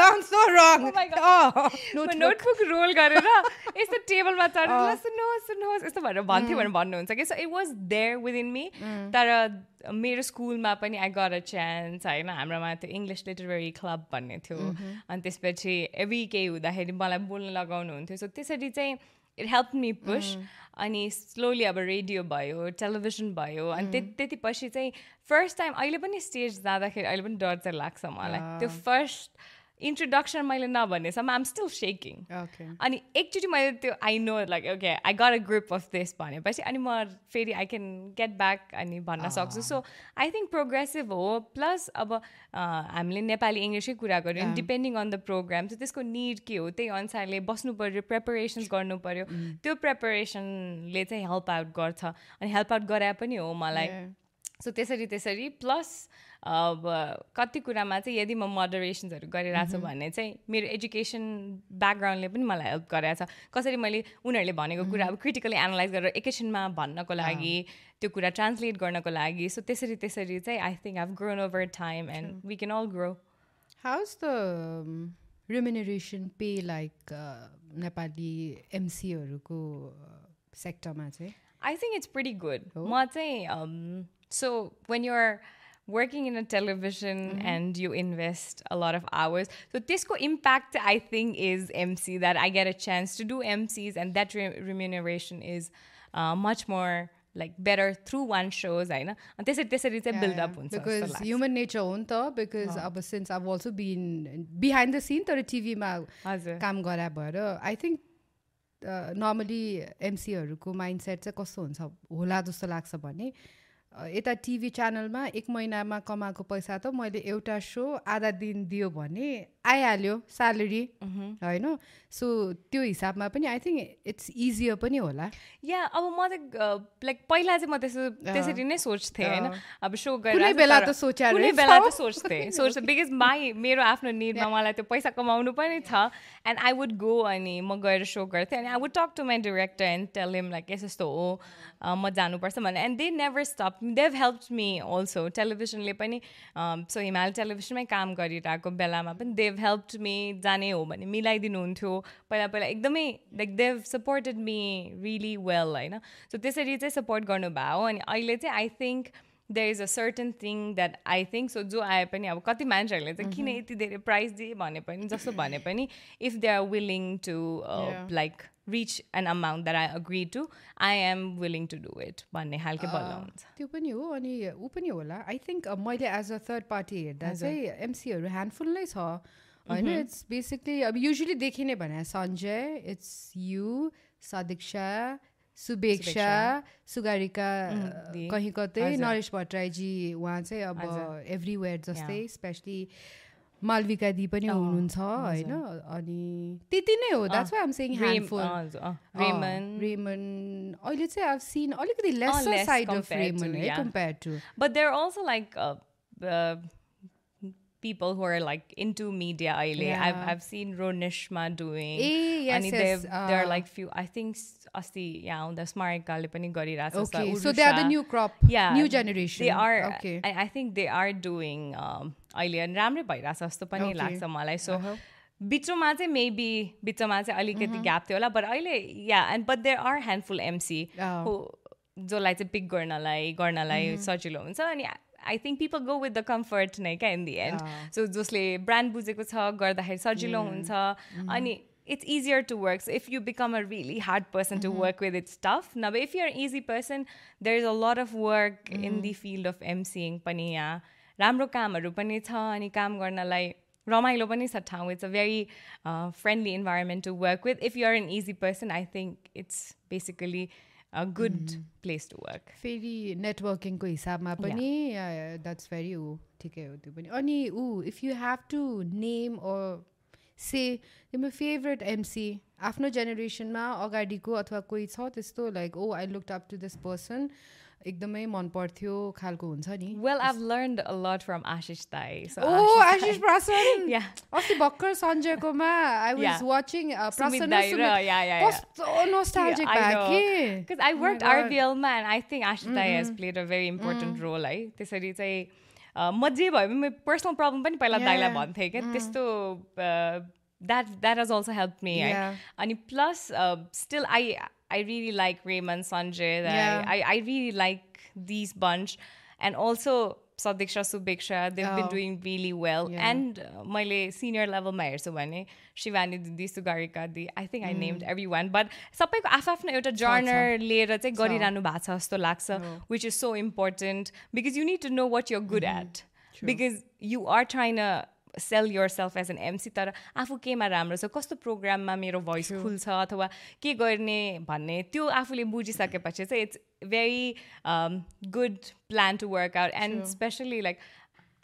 sounds so wrong. Oh my god. Notebook roll गरेर यस्तो टेबलमा चढेर सुन्नुहोस् सुन्नुहोस् यस्तो भनेर भन्थ्यो भनेर भन्नुहुन्छ कि? So it was there within me तर मेरो स्कुलमा पनि आई गर अ च्यान्स होइन? हाम्रोमा त्यो इङ्ग्लिस लिटरेरी क्लब भन्ने थियो। अनि त्यसपछि एभ्री केही हुँदाखेरि मलाई बोल्न लगाउनुहुन्थ्यो। सो त्यसरी चाहिँ इट हेल्प मी पुस अनि स्लोली अब रेडियो भयो टेलिभिजन भयो। अनि त्यति त्यति पछि चाहिँ फर्स्ट टाइम अहिले पनि स्टेज जाँदाखेरि अहिले पनि डर चाहिँ लाग्छ मलाई। त्यो फर्स्ट इन्ट्रोडक्सन मैले नभनेसम्म आम स्टिल सेकिङ अनि एकचोटि मैले त्यो I know like okay I got a group of this भनेपछि अनि म फेरि आई क्यान गेट ब्याक अनि भन्न सक्छु। सो आई थिङ्क प्रोग्रेसिभ हो प्लस अब हामीले नेपाली इङ्ग्लिसै कुरा गऱ्यौँ डिपेन्डिङ अन द प्रोग्राम चाहिँ त्यसको निड के हो त्यही अनुसारले बस्नु पऱ्यो प्रेपरेसन्स गर्नु पऱ्यो त्यो प्रेपरेसनले चाहिँ हेल्प आउट गर्छ। अनि हेल्प आउट गराए पनि हो मलाई। सो त्यसरी त्यसरी प्लस अब कति कुरामा चाहिँ यदि म मोडरेसन्सहरू गरिरहेको छु भने चाहिँ मेरो एजुकेसन ब्याकग्राउन्डले पनि मलाई हेल्प गरेको छ कसरी मैले उनीहरूले भनेको कुरा अब क्रिटिकली एनालाइज गरेर एकैछिनमा भन्नको लागि त्यो कुरा ट्रान्सलेट गर्नको लागि। सो त्यसरी त्यसरी चाहिँ I think have grown over time and we can all grow how's the remuneration pay like Nepali एमसीहरूको सेक्टरमा चाहिँ? I think it's pretty good म चाहिँ So when you're working in a television mm-hmm. and you invest a lot of hours. So Tisco impact I think is MC that I get a chance to do MCs and that re- remuneration is uh, much more like better through one shows होइन अनि त्यसरी त्यसरी चाहिँ build-up हुन्छ because human nature हो नि त because अब सिन्स अब also been behind the scene तर टिभीमा हजुर काम गरा भएर I think normally एमसीहरूको mind set चाहिँ कस्तो हुन्छ होला जस्तो लाग्छ भने यता टिभी च्यानलमा एक महिनामा कमाएको पैसा त मैले एउटा सो आधा दिन दियो भने आइहाल्यो स्यालेरी होइन? सो त्यो हिसाबमा पनि आई थिङ्क इट्स इजियर पनि होला। या अब म त लाइक पहिला चाहिँ म त्यसो त्यसरी नै सोच्थेँ होइन? अब सो गरेर बेला त सोचे कुनै बेला त सोच्थेँ। सोच्थेँ। बिकज माई मेरो आफ्नो निडमा मलाई त्यो पैसा कमाउनु पनि छ। एन्ड आई वुड गो अनि म गएर सो गर्थेँ। अनि I would talk to my director and tell him like यस्तो हो। म जानुपर्छ भने and they never stop they help me also टेलिभिजनले पनि सो हिमालय टेलिभिजनमै काम गरिरहेको बेलामा पनि देव हेल्प मी जाने हो भने मिलाइदिनुहुन्थ्यो। पहिला पहिला एकदमै like they supported me really well होइन? सो त्यसरी चाहिँ सपोर्ट गर्नुभयो। अनि अहिले चाहिँ I think there is a certain thing that I think so जो आए पनि अब कति मान्छेहरूले चाहिँ किन यति धेरै प्राइज दिए भने पनि जस्तो भने पनि if they are willing to like reach an amount that I agree to I am willing to do it भन्ने खालको बल्ल हुन्छ। त्यो पनि हो अनि ऊ पनि होला। आई थिङ्क मैले एज अ थर्ड पार्टी हेर्दा चाहिँ एमसीहरू ह्यान्डफुल नै छ। होइन इट्स बेसिकली अब युजली देखिने भने सञ्जय इट्स यु सदिक्षा सुबेक्षा सुगारिका कहीँ कतै नरेश भट्टराईजी उहाँ चाहिँ अब एभ्रिवेयर जस्तै स्पेसली मालविका दी पनि हुनुहुन्छ होइन? अनि त्यति नै हो that's why I'm saying Reman. Reman अहिले चाहिँ सिन अलिकति लेस साइड अफ रेमन है compare to but there also like people who are like into media yeah. I've, I've seen Ronishma doing A, yes, अनि yes, uh, there are like few I think अस्ति यहाँ आउँदा स्मारिकाले पनि गरिरहेको छ so they are the new crop yeah new generation they are okay I, I think they are doing um, अहिले राम्रै भइरहेछ जस्तो पनि लाग्छ मलाई सो बिचमा चाहिँ मेबी बिचमा चाहिँ अलिकति ग्याप थियो होला बट अहिले या and but there are handful MC हो जसलाई चाहिँ पिक गर्नलाई गर्नलाई सजिलो हुन्छ अनि I think people go with the comfort नै क्या इन दि एन्ड सो जसले ब्रान्ड बुझेको छ गर्दाखेरि सजिलो हुन्छ अनि it's easier to work. So if you become a really hard person to work with, it's tough. Now, but if you're an easy person, there's a lot of work in the field of emceeing पनि यहाँ राम्रो कामहरू पनि छ अनि काम गर्नलाई रमाइलो पनि छ ठाउँ. It's a very friendly environment to work with if you're an easy person I think it's basically a good place to work फेरि नेटवर्किङको हिसाबमा पनि द्याट्स भेरी ऊ ठिकै हो त्यो पनि अनि ऊ if you have to name say तिम्रो फेभरेट एमसी आफ्नो जेनेरेसनमा अगाडिको अथवा कोही छ त्यस्तो like oh I look up to this person एकदमै मन पर्थ्यो खालको हुन्छ नि। Well I learn a lot from Ashish ताई ओ आशिष प्रसन अस्ति भर्खर सञ्जयकोमा I was watching I work आरबिएलमा and I think Ashish ताई has played a very important role है त्यसरी चाहिँ म जे भने म पर्सनल प्रब्लम पनि पहिला दाइलाई भन्थेँ क्या? त्यस्तो that that has also help me है अनि plus still I I really like Raymond Sanjay. Yeah. I, I really like these bunch. And also Sadiksha Subiksha, they've oh. been doing really well. Yeah. And uh, मैले senior level मा हेर्छु भने शिवानी दिदी सुगारिका दिदी I think I named everyone but सबैको आफ्नो एउटा जर्नर लिएर चाहिँ गरिरहनु भएको छ जस्तो लाग्छ which is so important because you need to know what you're good at because you are trying sell yourself as an MC तर आफू केमा राम्रो छ? कस्तो प्रोग्राममा मेरो भोइस खुल्छ अथवा के गर्ने भन्ने? त्यो आफूले बुझिसकेपछि चाहिँ it's very good plan to work out and especially like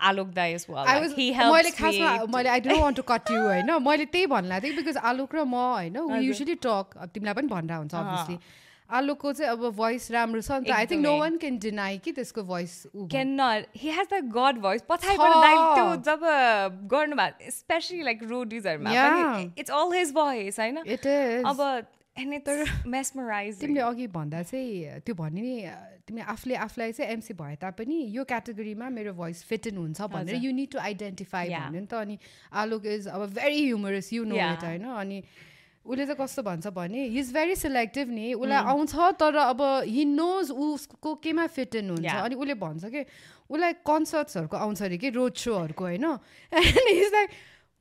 Alok दाई मैले खासमा मैले I don't want to cut you होइन? मैले त्यही भन्ला थिएँ बिकज आलोक र म होइन युजली टक तिमीलाई पनि भनिरहेको हुन्छ अभियसली आलोको चाहिँ अब भोइस राम्रो छ नि त I think no one can deny कि त्यसको voice can not he has the god voice पछाडिबाट त्यो जब गर्नुभएको स्पेसली लाइक रोडिजहरूमा इट्स अल हिज भोइस होइन? अब मेसमराइज तिमीले अघि भन्दा चाहिँ त्यो भन्ने नि तिमीले आफूले आफूलाई चाहिँ एमसी भए तापनि यो क्याटेगोरीमा मेरो भोइस फिट इन हुन्छ भनेर यु निड टु आइडेन्टिफाई भन्यो नि त। अनि आलोक इज अब very humorous you know it होइन? अनि उसले चाहिँ कस्तो भन्छ भने हि इज भेरी सिलेक्टिभ नि उसलाई mm. आउँछ तर अब हि नोज उसको केमा फिट इन हुन्छ। अनि उसले भन्छ कि उसलाई कन्सर्ट्सहरूको आउँछ अरे कि रोड सोहरूको होइन? एन्ड इज लाइक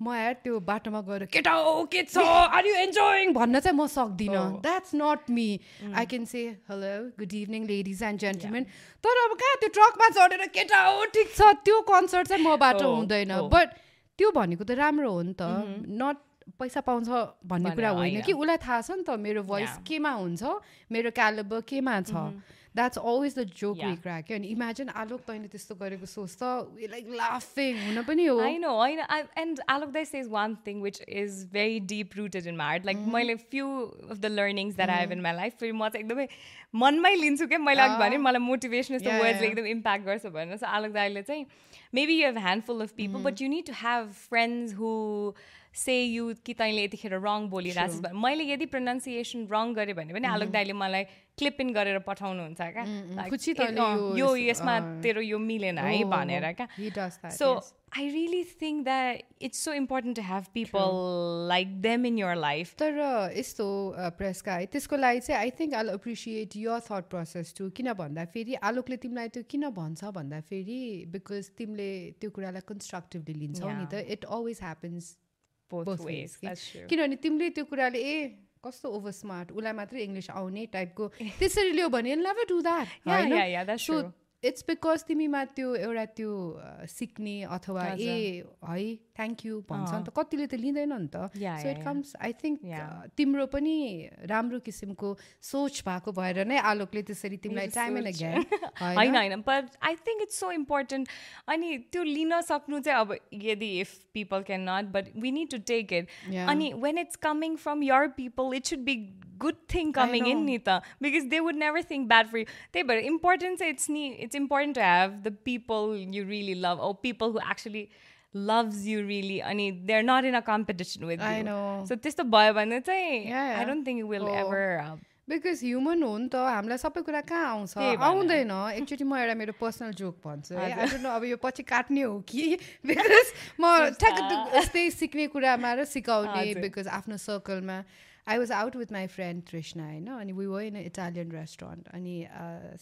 म यार त्यो बाटोमा गएर केटा हो के छ आर यु इन्जोइङ भन्न चाहिँ म सक्दिनँ। That's not me I can say hello good evening ladies and gentlemen तर अब कहाँ त्यो ट्रकमा चढेर केटा हो ठिक छ त्यो कन्सर्ट चाहिँ मबाट oh, हुँदैन। But oh. त्यो भनेको त राम्रो हो नि त। Not mm-hmm. पैसा पाउँछ भन्ने कुरा होइन कि उसलाई थाहा छ नि त मेरो भोइस केमा हुन्छ मेरो क्यालेबर केमा छ। That's always the joke we crack अनि इमेजिन आलोक तैँले त्यस्तो गरेको सोच त लाइक लाफिङ हुन पनि हो। होइन होइन एन्ड आलोक दाइ says one thing which is very deep rooted in my heart like मैले few of the learnings that I have in my life फेरि म चाहिँ एकदमै मनमै लिन्छु क्या। मैले अघि भने मलाई मोटिभेसन यस्तो वर्ड्सले एकदम इम्प्याक्ट गर्छ भनेर। सो आलोक दाइले चाहिँ maybe you have handful of people but you need to have friends who say you कि तैँले यतिखेर रङ बोलिरहेको मैले यदि प्रोनाउन्सिएसन रङ गरेँ भने पनि आलोक दाइले मलाई क्लिप इन गरेर पठाउनुहुन्छ क्या। यो यसमा तेरो यो मिलेन है भनेर क्या। So I really think that it's so important to have people like them in your life तर यस्तो प्रेसका है त्यसको लागि चाहिँ I think I appreciate your thought process to किन भन्दाखेरि आलोकले तिमीलाई त्यो किन भन्छ भन्दाखेरि बिकज तिमीले त्यो कुरालाई कन्स्ट्रक्टिभली लिन्छौ नि त। इट अलवेज ह्यापन्स किनभने तिमीले त्यो कुराले ए कस्तो ओभर स्मार्ट उसलाई मात्रै इङ्ग्लिस आउने टाइपको त्यसरी लियो भने सो इट्स बिकज तिमीमा त्यो एउटा त्यो सिक्ने अथवा ए है थ्याङ्क यू भन्छ नि त कतिले त लिँदैन नि त। So it comes I think तिम्रो पनि राम्रो किसिमको सोच भएको भएर नै आलोकले त्यसरी तिमीलाई टाइम एन्ड अगेन होइन? होइन but I think it's so important अनि त्यो लिन सक्नु चाहिँ अब यदि if people can not but we need to take it अनि when it's coming from your people it should be good thing coming in nita because they would never think bad for you. They but important it's it's important to have the people you really love or people who actually loves you really अनि they're not in a competition with I know. So त्यस्तो भयो भने चाहिँ I don't think it will oh. ever because human हो नि त हामीलाई सबै कुरा कहाँ आउँछ? आउँदैन। एकचोटि म एउटा मेरो पर्सनल जोक भन्छु है। आई डोन्ट नो अब यो पछि काट्ने हो कि? बिकज म ठ्याक्क यस्तै सिक्ने कुरामा र सिकाउने बिकज आफ्नो सर्कलमा I was out with my friend Trishna होइन? अनि we were in Italian restaurant अनि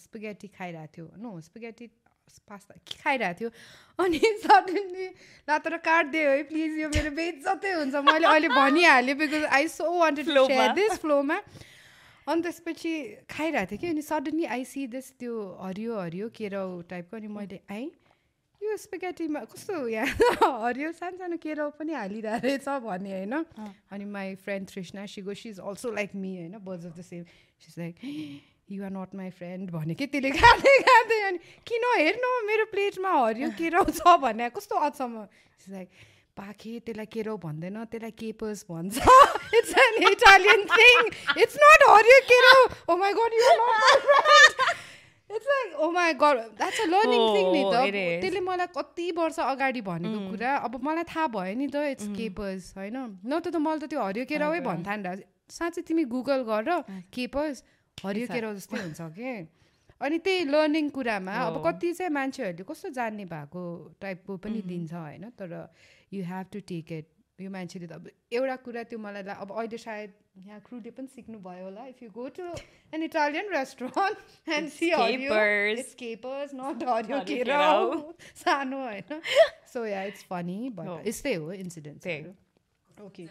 स्पिगेटी खाइरहेको थियो। नो स्पिगेटी पास्ता के खाइरहेको थियो? अनि सडनली ल तर काटिदियो है प्लिज यो मेरो बेइज्जतै हुन्छ। मैले अहिले भनिहालेँ because I so wanted this फ्लोमा अनि त्यसपछि खाइरहेको थिएँ कि? अनि सडनली आई सी दिस त्यो हरियो हरियो केराउ टाइपको अनि मैले आएँ यो स्पेगेटीमा कस्तो यहाँ? हरियो सानो सानो केराउ पनि हालिरहेको रहेछ भने होइन? अनि my friend Trishna सिगो she is also like me होइन? बज of the same she's like you're not my friend भने कि त्यसले खाँदै खाँदै अनि किन हेर्नु मेरो प्लेटमा हरियो केराउ छ? भने कस्तो अचम्म? लाइक पाखे त्यसलाई केराउ भन्दैन त्यसलाई केपर्स भन्छ? It's an Italian thing it's not हरियो केराउ ओ my god you it's like oh my god that's a learning thing नि त. त्यसले मलाई कति वर्ष अगाडि भनेको mm. कुरा अब मलाई थाहा भयो नि त इट्स केपर्स होइन? न त मैले त त्यो हरियो केराउ भन्थान। साँच्चै तिमी गुगल गर केपर्स हरियो केराउ जस्तै हुन्छ कि? अनि त्यही लर्निङ कुरामा अब कति चाहिँ मान्छेहरूले कस्तो जान्ने भएको टाइपको पनि दिन्छ होइन तर you have to take it यो मान्छेले त अब एउटा कुरा त्यो मलाई अब अहिले सायद यहाँ क्रुले पनि सिक्नु भयो होला if you go to an Italian restaurant and see capers not हरियो केराउ सानो होइन? So yeah it's funny but यस्तै हो इन्सिडेन्ट ओके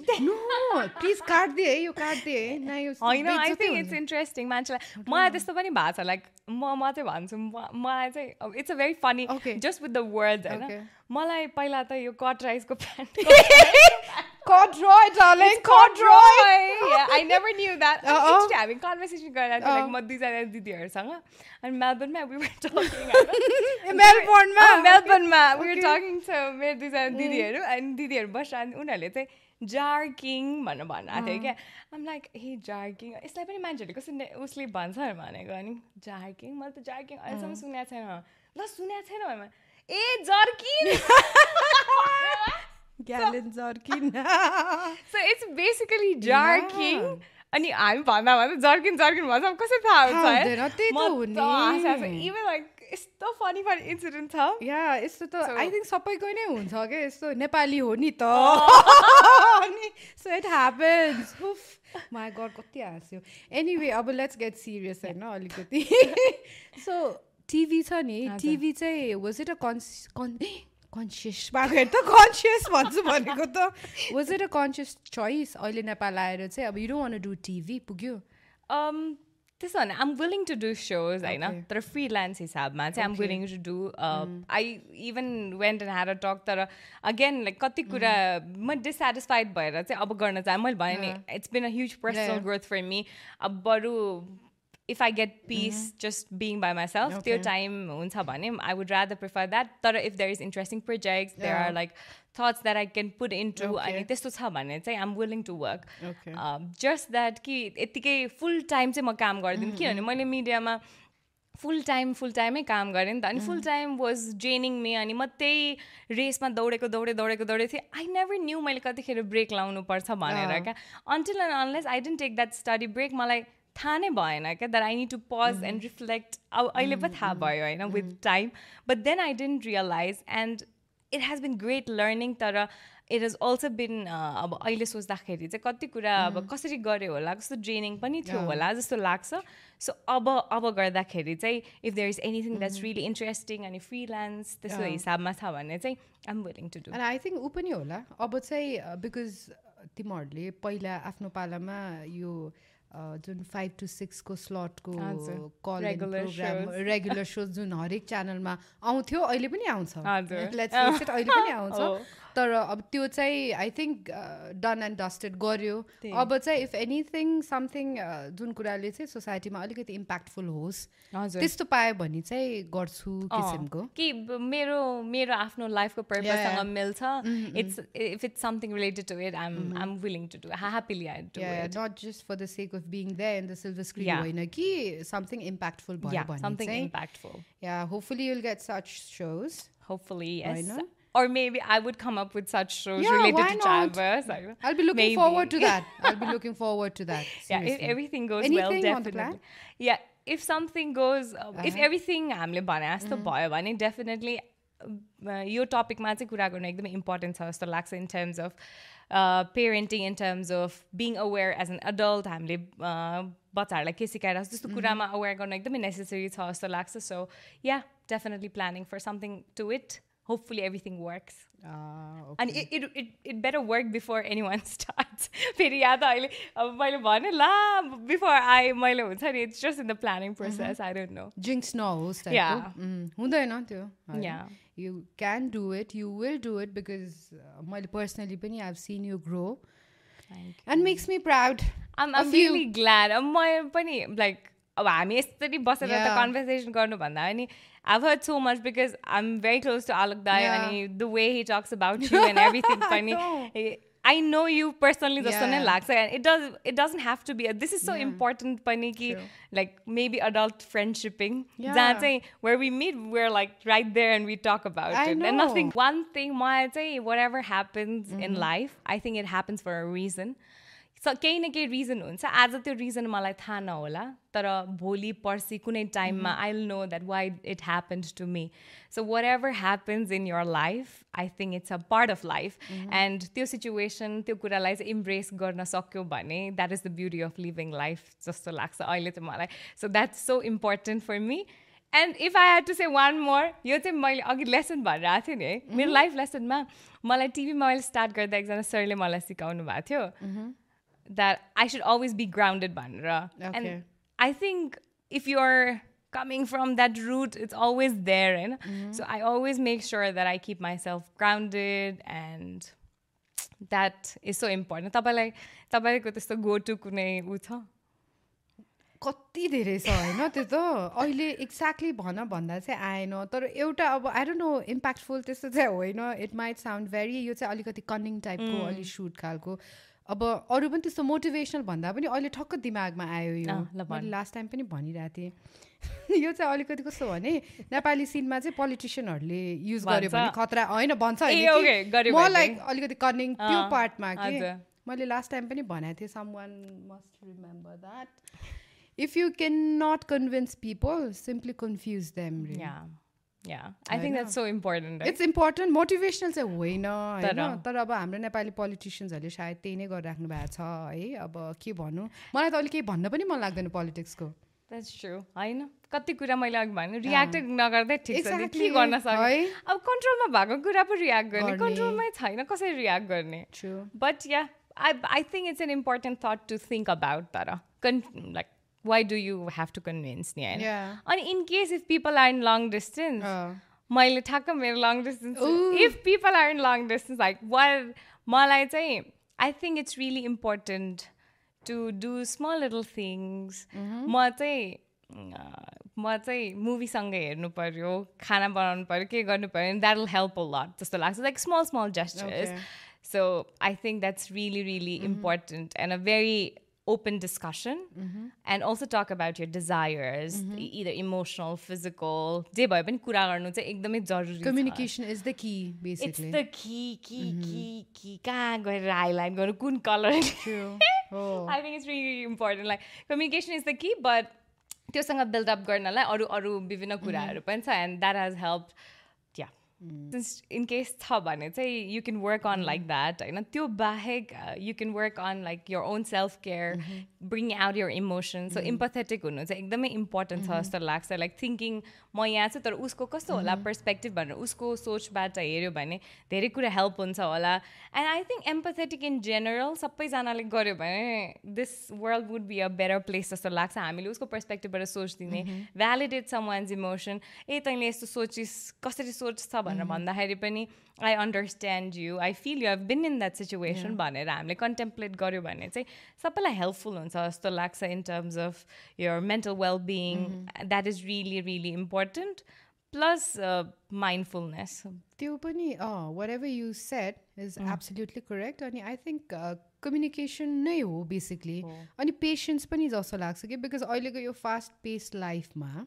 प्लिज काट्दे है यो काट्दे है होइन आई थिङ्क इट्स इन्ट्रेस्टिङ मान्छेलाई मलाई त्यस्तो पनि भएको छ लाइक म म चाहिँ भन्छु मलाई चाहिँ it's a very funny just with the word होइन मलाई पहिला त यो कट राइसको pant Corduroy, darling, corduroy. yeah, I never knew that. Uh-oh. having conversation गरेर म दुईजना दिदीहरूसँग अनि मेरो दुईजना दिदीहरू अनि दिदीहरू बसिरहनु उनीहरूले चाहिँ जार्किङ भनेर भनिरहेको थियो क्या? आम लाइक हे जार्किङ यसलाई पनि मान्छेहरूले कसरी उसले भन्छ भनेको। अनि जार्किङ मैले त जार्किङ अहिलेसम्म सुनेको छैन। ल सुनेको छैन भने a jerkin! So it's basically jerkin अनि हामी भन्दा भन्दा जर्किन जर्किन भन्छ कसरी थाहा हुन्छ इभन लाइक यस्तो फनी फनी इन्सिडेन्ट छ। या यस्तो त आई थिङ्क सबैको नै हुन्छ क्या यस्तो नेपाली हो नि त। अनि so it happens my god कति हाँस्यो। एनिवे अब लेट्स गेट सिरियस होइन अलिकति। सो टिभी छ नि टिभी चाहिँ was it a cons con conscious भएको त कन्सियस भन्छु भनेको त। Was it a conscious choice अहिले नेपाल आएर चाहिँ? अब you don't want do TV पुग्यो। Um, त्यसो भने I'm willing to do those होइन? तर फ्रिलान्स हिसाबमा चाहिँ I'm willing to do I even went and had a talk तर अगेन लाइक कति कुरा म डिससेटिस्फाइड भएर चाहिँ अब गर्न चाहेँ मैले भने नि it's been a huge personal growth for me अब बरु if I get peace mm-hmm. just being by myself, okay. त्यो time हुन्छ भने I would rather prefer that. तर if there is interesting projects, yeah. there are like thoughts that I can put into अनि त्यस्तो छ भने चाहिँ I'm willing to work just that कि यत्तिकै फुल टाइम चाहिँ म काम गर्दिनँ किनभने मैले मिडियामा फुल टाइम फुल टाइमै काम गरेँ नि त अनि full time was draining me अनि म त्यही रेसमा दौडेको दौडे दौडेको दौडेको थिएँ आई नेभर न्यू मैले कतिखेर ब्रेक लाउनु पर्छ भनेर क्या until and unless I didn't take that study break मलाई थाहा नै भएन क्या? That I need to pause and reflect अब अहिले पो थाहा भयो होइन with time but then I didn't realise and it has been great learning तर इट हेज अल्सो बिन अब अहिले सोच्दाखेरि चाहिँ कति कुरा अब mm. कसरी गऱ्यो होला कस्तो ट्रेनिङ पनि थियो होला जस्तो लाग्छ। सो अब अब गर्दाखेरि चाहिँ if there is anything that's really interesting अनि फ्रिलान्स त्यस्तो हिसाबमा छ भने चाहिँ I'm willing to do I think ऊ पनि होला। अब चाहिँ बिकज तिमीहरूले पहिला आफ्नो पालामा यो जुन फाइभ टु सिक्सको स्लटको कल प्रोग्राम रेगुलर सो जुन हरेक च्यानलमा आउँथ्यो अहिले पनि आउँछ। अहिले पनि आउँछ। तर अब त्यो चाहिँ I think done and dusted गर्यो। अब चाहिँ इफ एनिथिङ समथिङ जुन कुराले चाहिँ सोसाइटीमा अलिकति इम्प्याक्टफुल होस् त्यस्तो पायो भने चाहिँ गर्छु किसिमको। कि मेरो मेरो आफ्नो लाइफको पर्पजसँग मिल्छ। It's if it's something related to it I'm I'm willing to do happily I do not just for the sake of being the in the silver screen होइन कि समथिङ इम्प्याक्टफुल भयो भने चाहिँ। Yeah hopefully you'll get such shows Hopefully, yes. or maybe I would come up with such shows yeah, related to childbirth. I'll be looking maybe. forward to that. I'll be looking forward to that. Seriously. Yeah, if everything goes Anything well, definitely. Yeah, if something goes, uh, uh-huh. if everything हामीले भने जस्तो भयो भने definitely यो टपिकमा चाहिँ कुरा गर्नु एकदमै इम्पोर्टेन्ट छ जस्तो लाग्छ in terms of parenting in terms of being aware as an adult हामीले बच्चाहरूलाई के सिकाएर त्यस्तो कुरामा अवेर गर्नु एकदमै नेसेसरी छ जस्तो लाग्छ so yeah definitely planning for something to it hopefully everything works. Uh, okay. And it, it, it, it better work before anyone starts. फेरि या त अहिले अब मैले भने ला बिफोर आई मैले हुन्छ नि it's just in the planning process I don't know jinx नहोस् हुँदैन त्यो you can do it you will do it because मैले पर्सनली पनि I seen you grow and makes me proud I'm really glad अब म पनि like अब हामी यसरी बसेर त कन्भर्सेसन गर्नुभन्दा पनि I've heard so much because I'm very close to Alok Dai yeah. and the way he talks about you and everything funny. I know you personally just yeah. like and it does it doesn't have to be a, this is so yeah. important paniki like maybe adult friendshipping yeah. that's where we meet we're like right there and we talk about I it know. and nothing one thing say whatever happens mm-hmm. in life I think it happens for a reason स केही न केही reason हुन्छ। आज त्यो reason मलाई थाहा नहोला तर भोलि पर्सि कुनै टाइममा I will know that why it happens to me so whatever happens in your life I think it's a part of life and त्यो सिचुएसन त्यो कुरालाई चाहिँ इम्ब्रेस गर्न सक्यो भने that is the beauty of living life जस्तो लाग्छ अहिले चाहिँ मलाई। So that's so important for me and if I had to say one more यो चाहिँ मैले अघि लेसन भएर आएको थिएँ नि है। मेरो लाइफ लेसनमा मलाई टिभीमा मैले स्टार्ट गर्दा एकजना सरले मलाई सिकाउनु भएको थियो। That I should always be grounded bandra. Okay. And I think if you're coming from that root, it's always there. And mm-hmm. so I always make sure that I keep myself grounded and that is so important. तपाईँलाई तपाईँको त्यस्तो go to कुनै ऊ छ कति धेरै छ होइन त्यो त अहिले एक्ज्याक्टली भन भन्दा चाहिँ आएन तर एउटा अब आई डोन्ट नो इम्प्याक्टफुल त्यस्तो चाहिँ होइन इट माइट साउन्ड भेरी यो चाहिँ अलिकति कनिङ टाइपको अलिक सुट खालको अब अरू पनि त्यस्तो मोटिभेसनल भन्दा पनि अहिले ठक्क दिमागमा आयो यो। मैले लास्ट टाइम पनि भनिरहेको थिएँ। यो चाहिँ अलिकति कस्तो भने नेपाली सिनमा चाहिँ पोलिटिसियनहरूले युज गर्यो भने खतरा होइन भन्छ मलाई अलिकति कनिङ त्यो पार्टमा कि? मैले लास्ट टाइम पनि भनेको थिएँ someone must remember that if you can not convince people simply confuse them yeah. I think that's so important it's important. Motivational चाहिँ होइन होइन? तर अब हाम्रो नेपाली पोलिटिसियन्सहरूले सायद त्यही नै गरिराख्नु भएको छ है? अब के भन्नु? मलाई त अहिले केही भन्न पनि मन लाग्दैन पोलिटिक्सको द्याट्स ट्रु होइन? कति कुरा मैले अघि भन्नु रियाक्ट नगर्दै ठिक छ के गर्न सक्ने? अब कन्ट्रोलमा भएको कुरा पो रियाक्ट गर्ने। कन्ट्रोलमै छैन कसरी रियाक्ट गर्ने? But yeah I I think it's an important thought to think about तर कन् like why do you have to convince me? Yeah. And in case if people are in long distance, मैले ठ्याक्क मेरो long distance. If people are in long distance, like what मलाई चाहिँ I think it's really important to do small little things म चाहिँ म चाहिँ मुभीसँगै हेर्नु पऱ्यो खाना बनाउनु पऱ्यो के गर्नु पऱ्यो that will help a lot जस्तो लाग्छ like small small gestures so I think that's really really important and a very open discussion and also talk about your desires either emotional physical जे भए पनि कुरा गर्नु चाहिँ एकदमै जरुरी communication is the key basically it's the key key key key कहाँ गएर हाइलाइट गर्नु कुन colour I think it's really important like communication is the key but त्योसँग बिल्डअप गर्नलाई अरू अरू विभिन्न कुराहरू पनि छ and that has help yeah in case छ भने चाहिँ you can work on like that होइन त्यो बाहेक you can work on like your own self care bring out your emotion so empathetic हुनु चाहिँ एकदमै इम्पोर्टेन्ट छ जस्तो लाग्छ. लाइक थिङ्किङ म यहाँ छु तर उसको कस्तो होला? पर्सपेक्टिभ भनेर उसको सोचबाट हेऱ्यो भने धेरै कुरा हेल्प हुन्छ होला. And I think empathetic in general सबैजनाले गर्यो भने this world would be a better place जस्तो लाग्छ. हामीले उसको पर्सपेक्टिभबाट सोचिदिने भ्यालिडेट सम वान्स इमोसन ए तैँले यस्तो सोचिस् कसरी सोच्छ भनेर भन्दाखेरि पनि I understand you I feel you have been in that situation भनेर हामीले कन्टेम्प्लेट गऱ्यो भने चाहिँ सबैलाई हेल्पफुल हुन्छ जस्तो लाग्छ in terms of your mental wellbeing that is really really important plus mindfulness त्यो पनि whatever you set is absolutely correct अनि आई थिङ्क कम्युनिकेसन नै हो बेसिकली अनि पेसेन्स पनि जस्तो लाग्छ कि बिकज अहिलेको यो फास्ट पेस्ड लाइफमा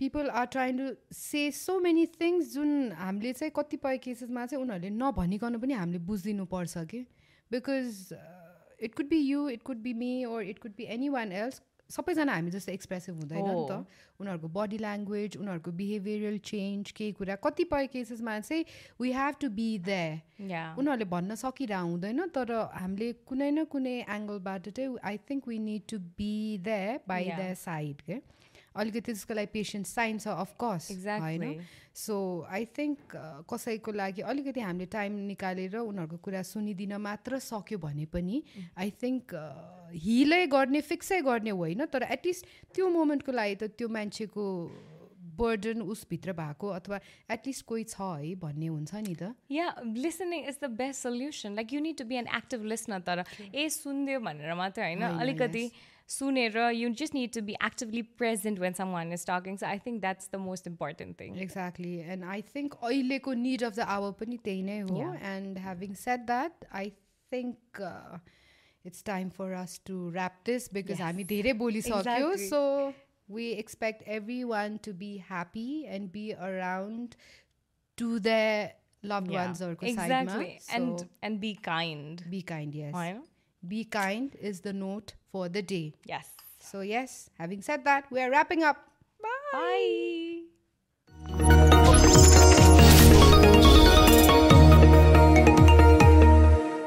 people are trying to say so many things जुन हामीले चाहिँ कतिपय केसेसमा चाहिँ उनीहरूले नभनिकन पनि हामीले बुझिदिनु पर्छ कि? Because it could be you it could be me or it could be anyone else सबैजना हामी जस्तो एक्सप्रेसिभ हुँदैन नि त। उनीहरूको बडी ल्याङ्ग्वेज उनीहरूको बिहेभियरल चेन्ज केही कुरा। कतिपय केसेसमा चाहिँ we have to be the उनीहरूले भन्न सकिरह हुँदैन तर हामीले कुनै न कुनै एङ्गलबाट चाहिँ I think we need to be the by the side के? अलिकति त्यसको लागि पेसेन्स चाहिन्छ अफकोर्स होइन? सो आई थिङ्क कसैको लागि अलिकति हामीले टाइम निकालेर उनीहरूको कुरा सुनिदिन मात्र सक्यो भने पनि आई थिङ्क हिलै गर्ने फिक्सै गर्ने होइन तर एटलिस्ट त्यो मोमेन्टको लागि त त्यो मान्छेको बर्डन उसभित्र भएको अथवा एटलिस्ट कोही छ है भन्ने हुन्छ नि त। या listening is the best solution like you need to be an active listener तर ए सुनिदियो भनेर मात्रै होइन। अलिकति sooner you just need to be actively present when someone is talking so i think that's the most important thing. exactly and i think ko need of the hour pani yeah. ho and having said that i think uh, it's time for us to wrap this because yes. hami dherai bolisakyo exactly. so we expect everyone to be happy and be around to their loved yeah. ones or exactly. So and and be kind be kind yes be kind is the note for the day. Yes. So, yes, having said that, we are wrapping up. Bye. Bye.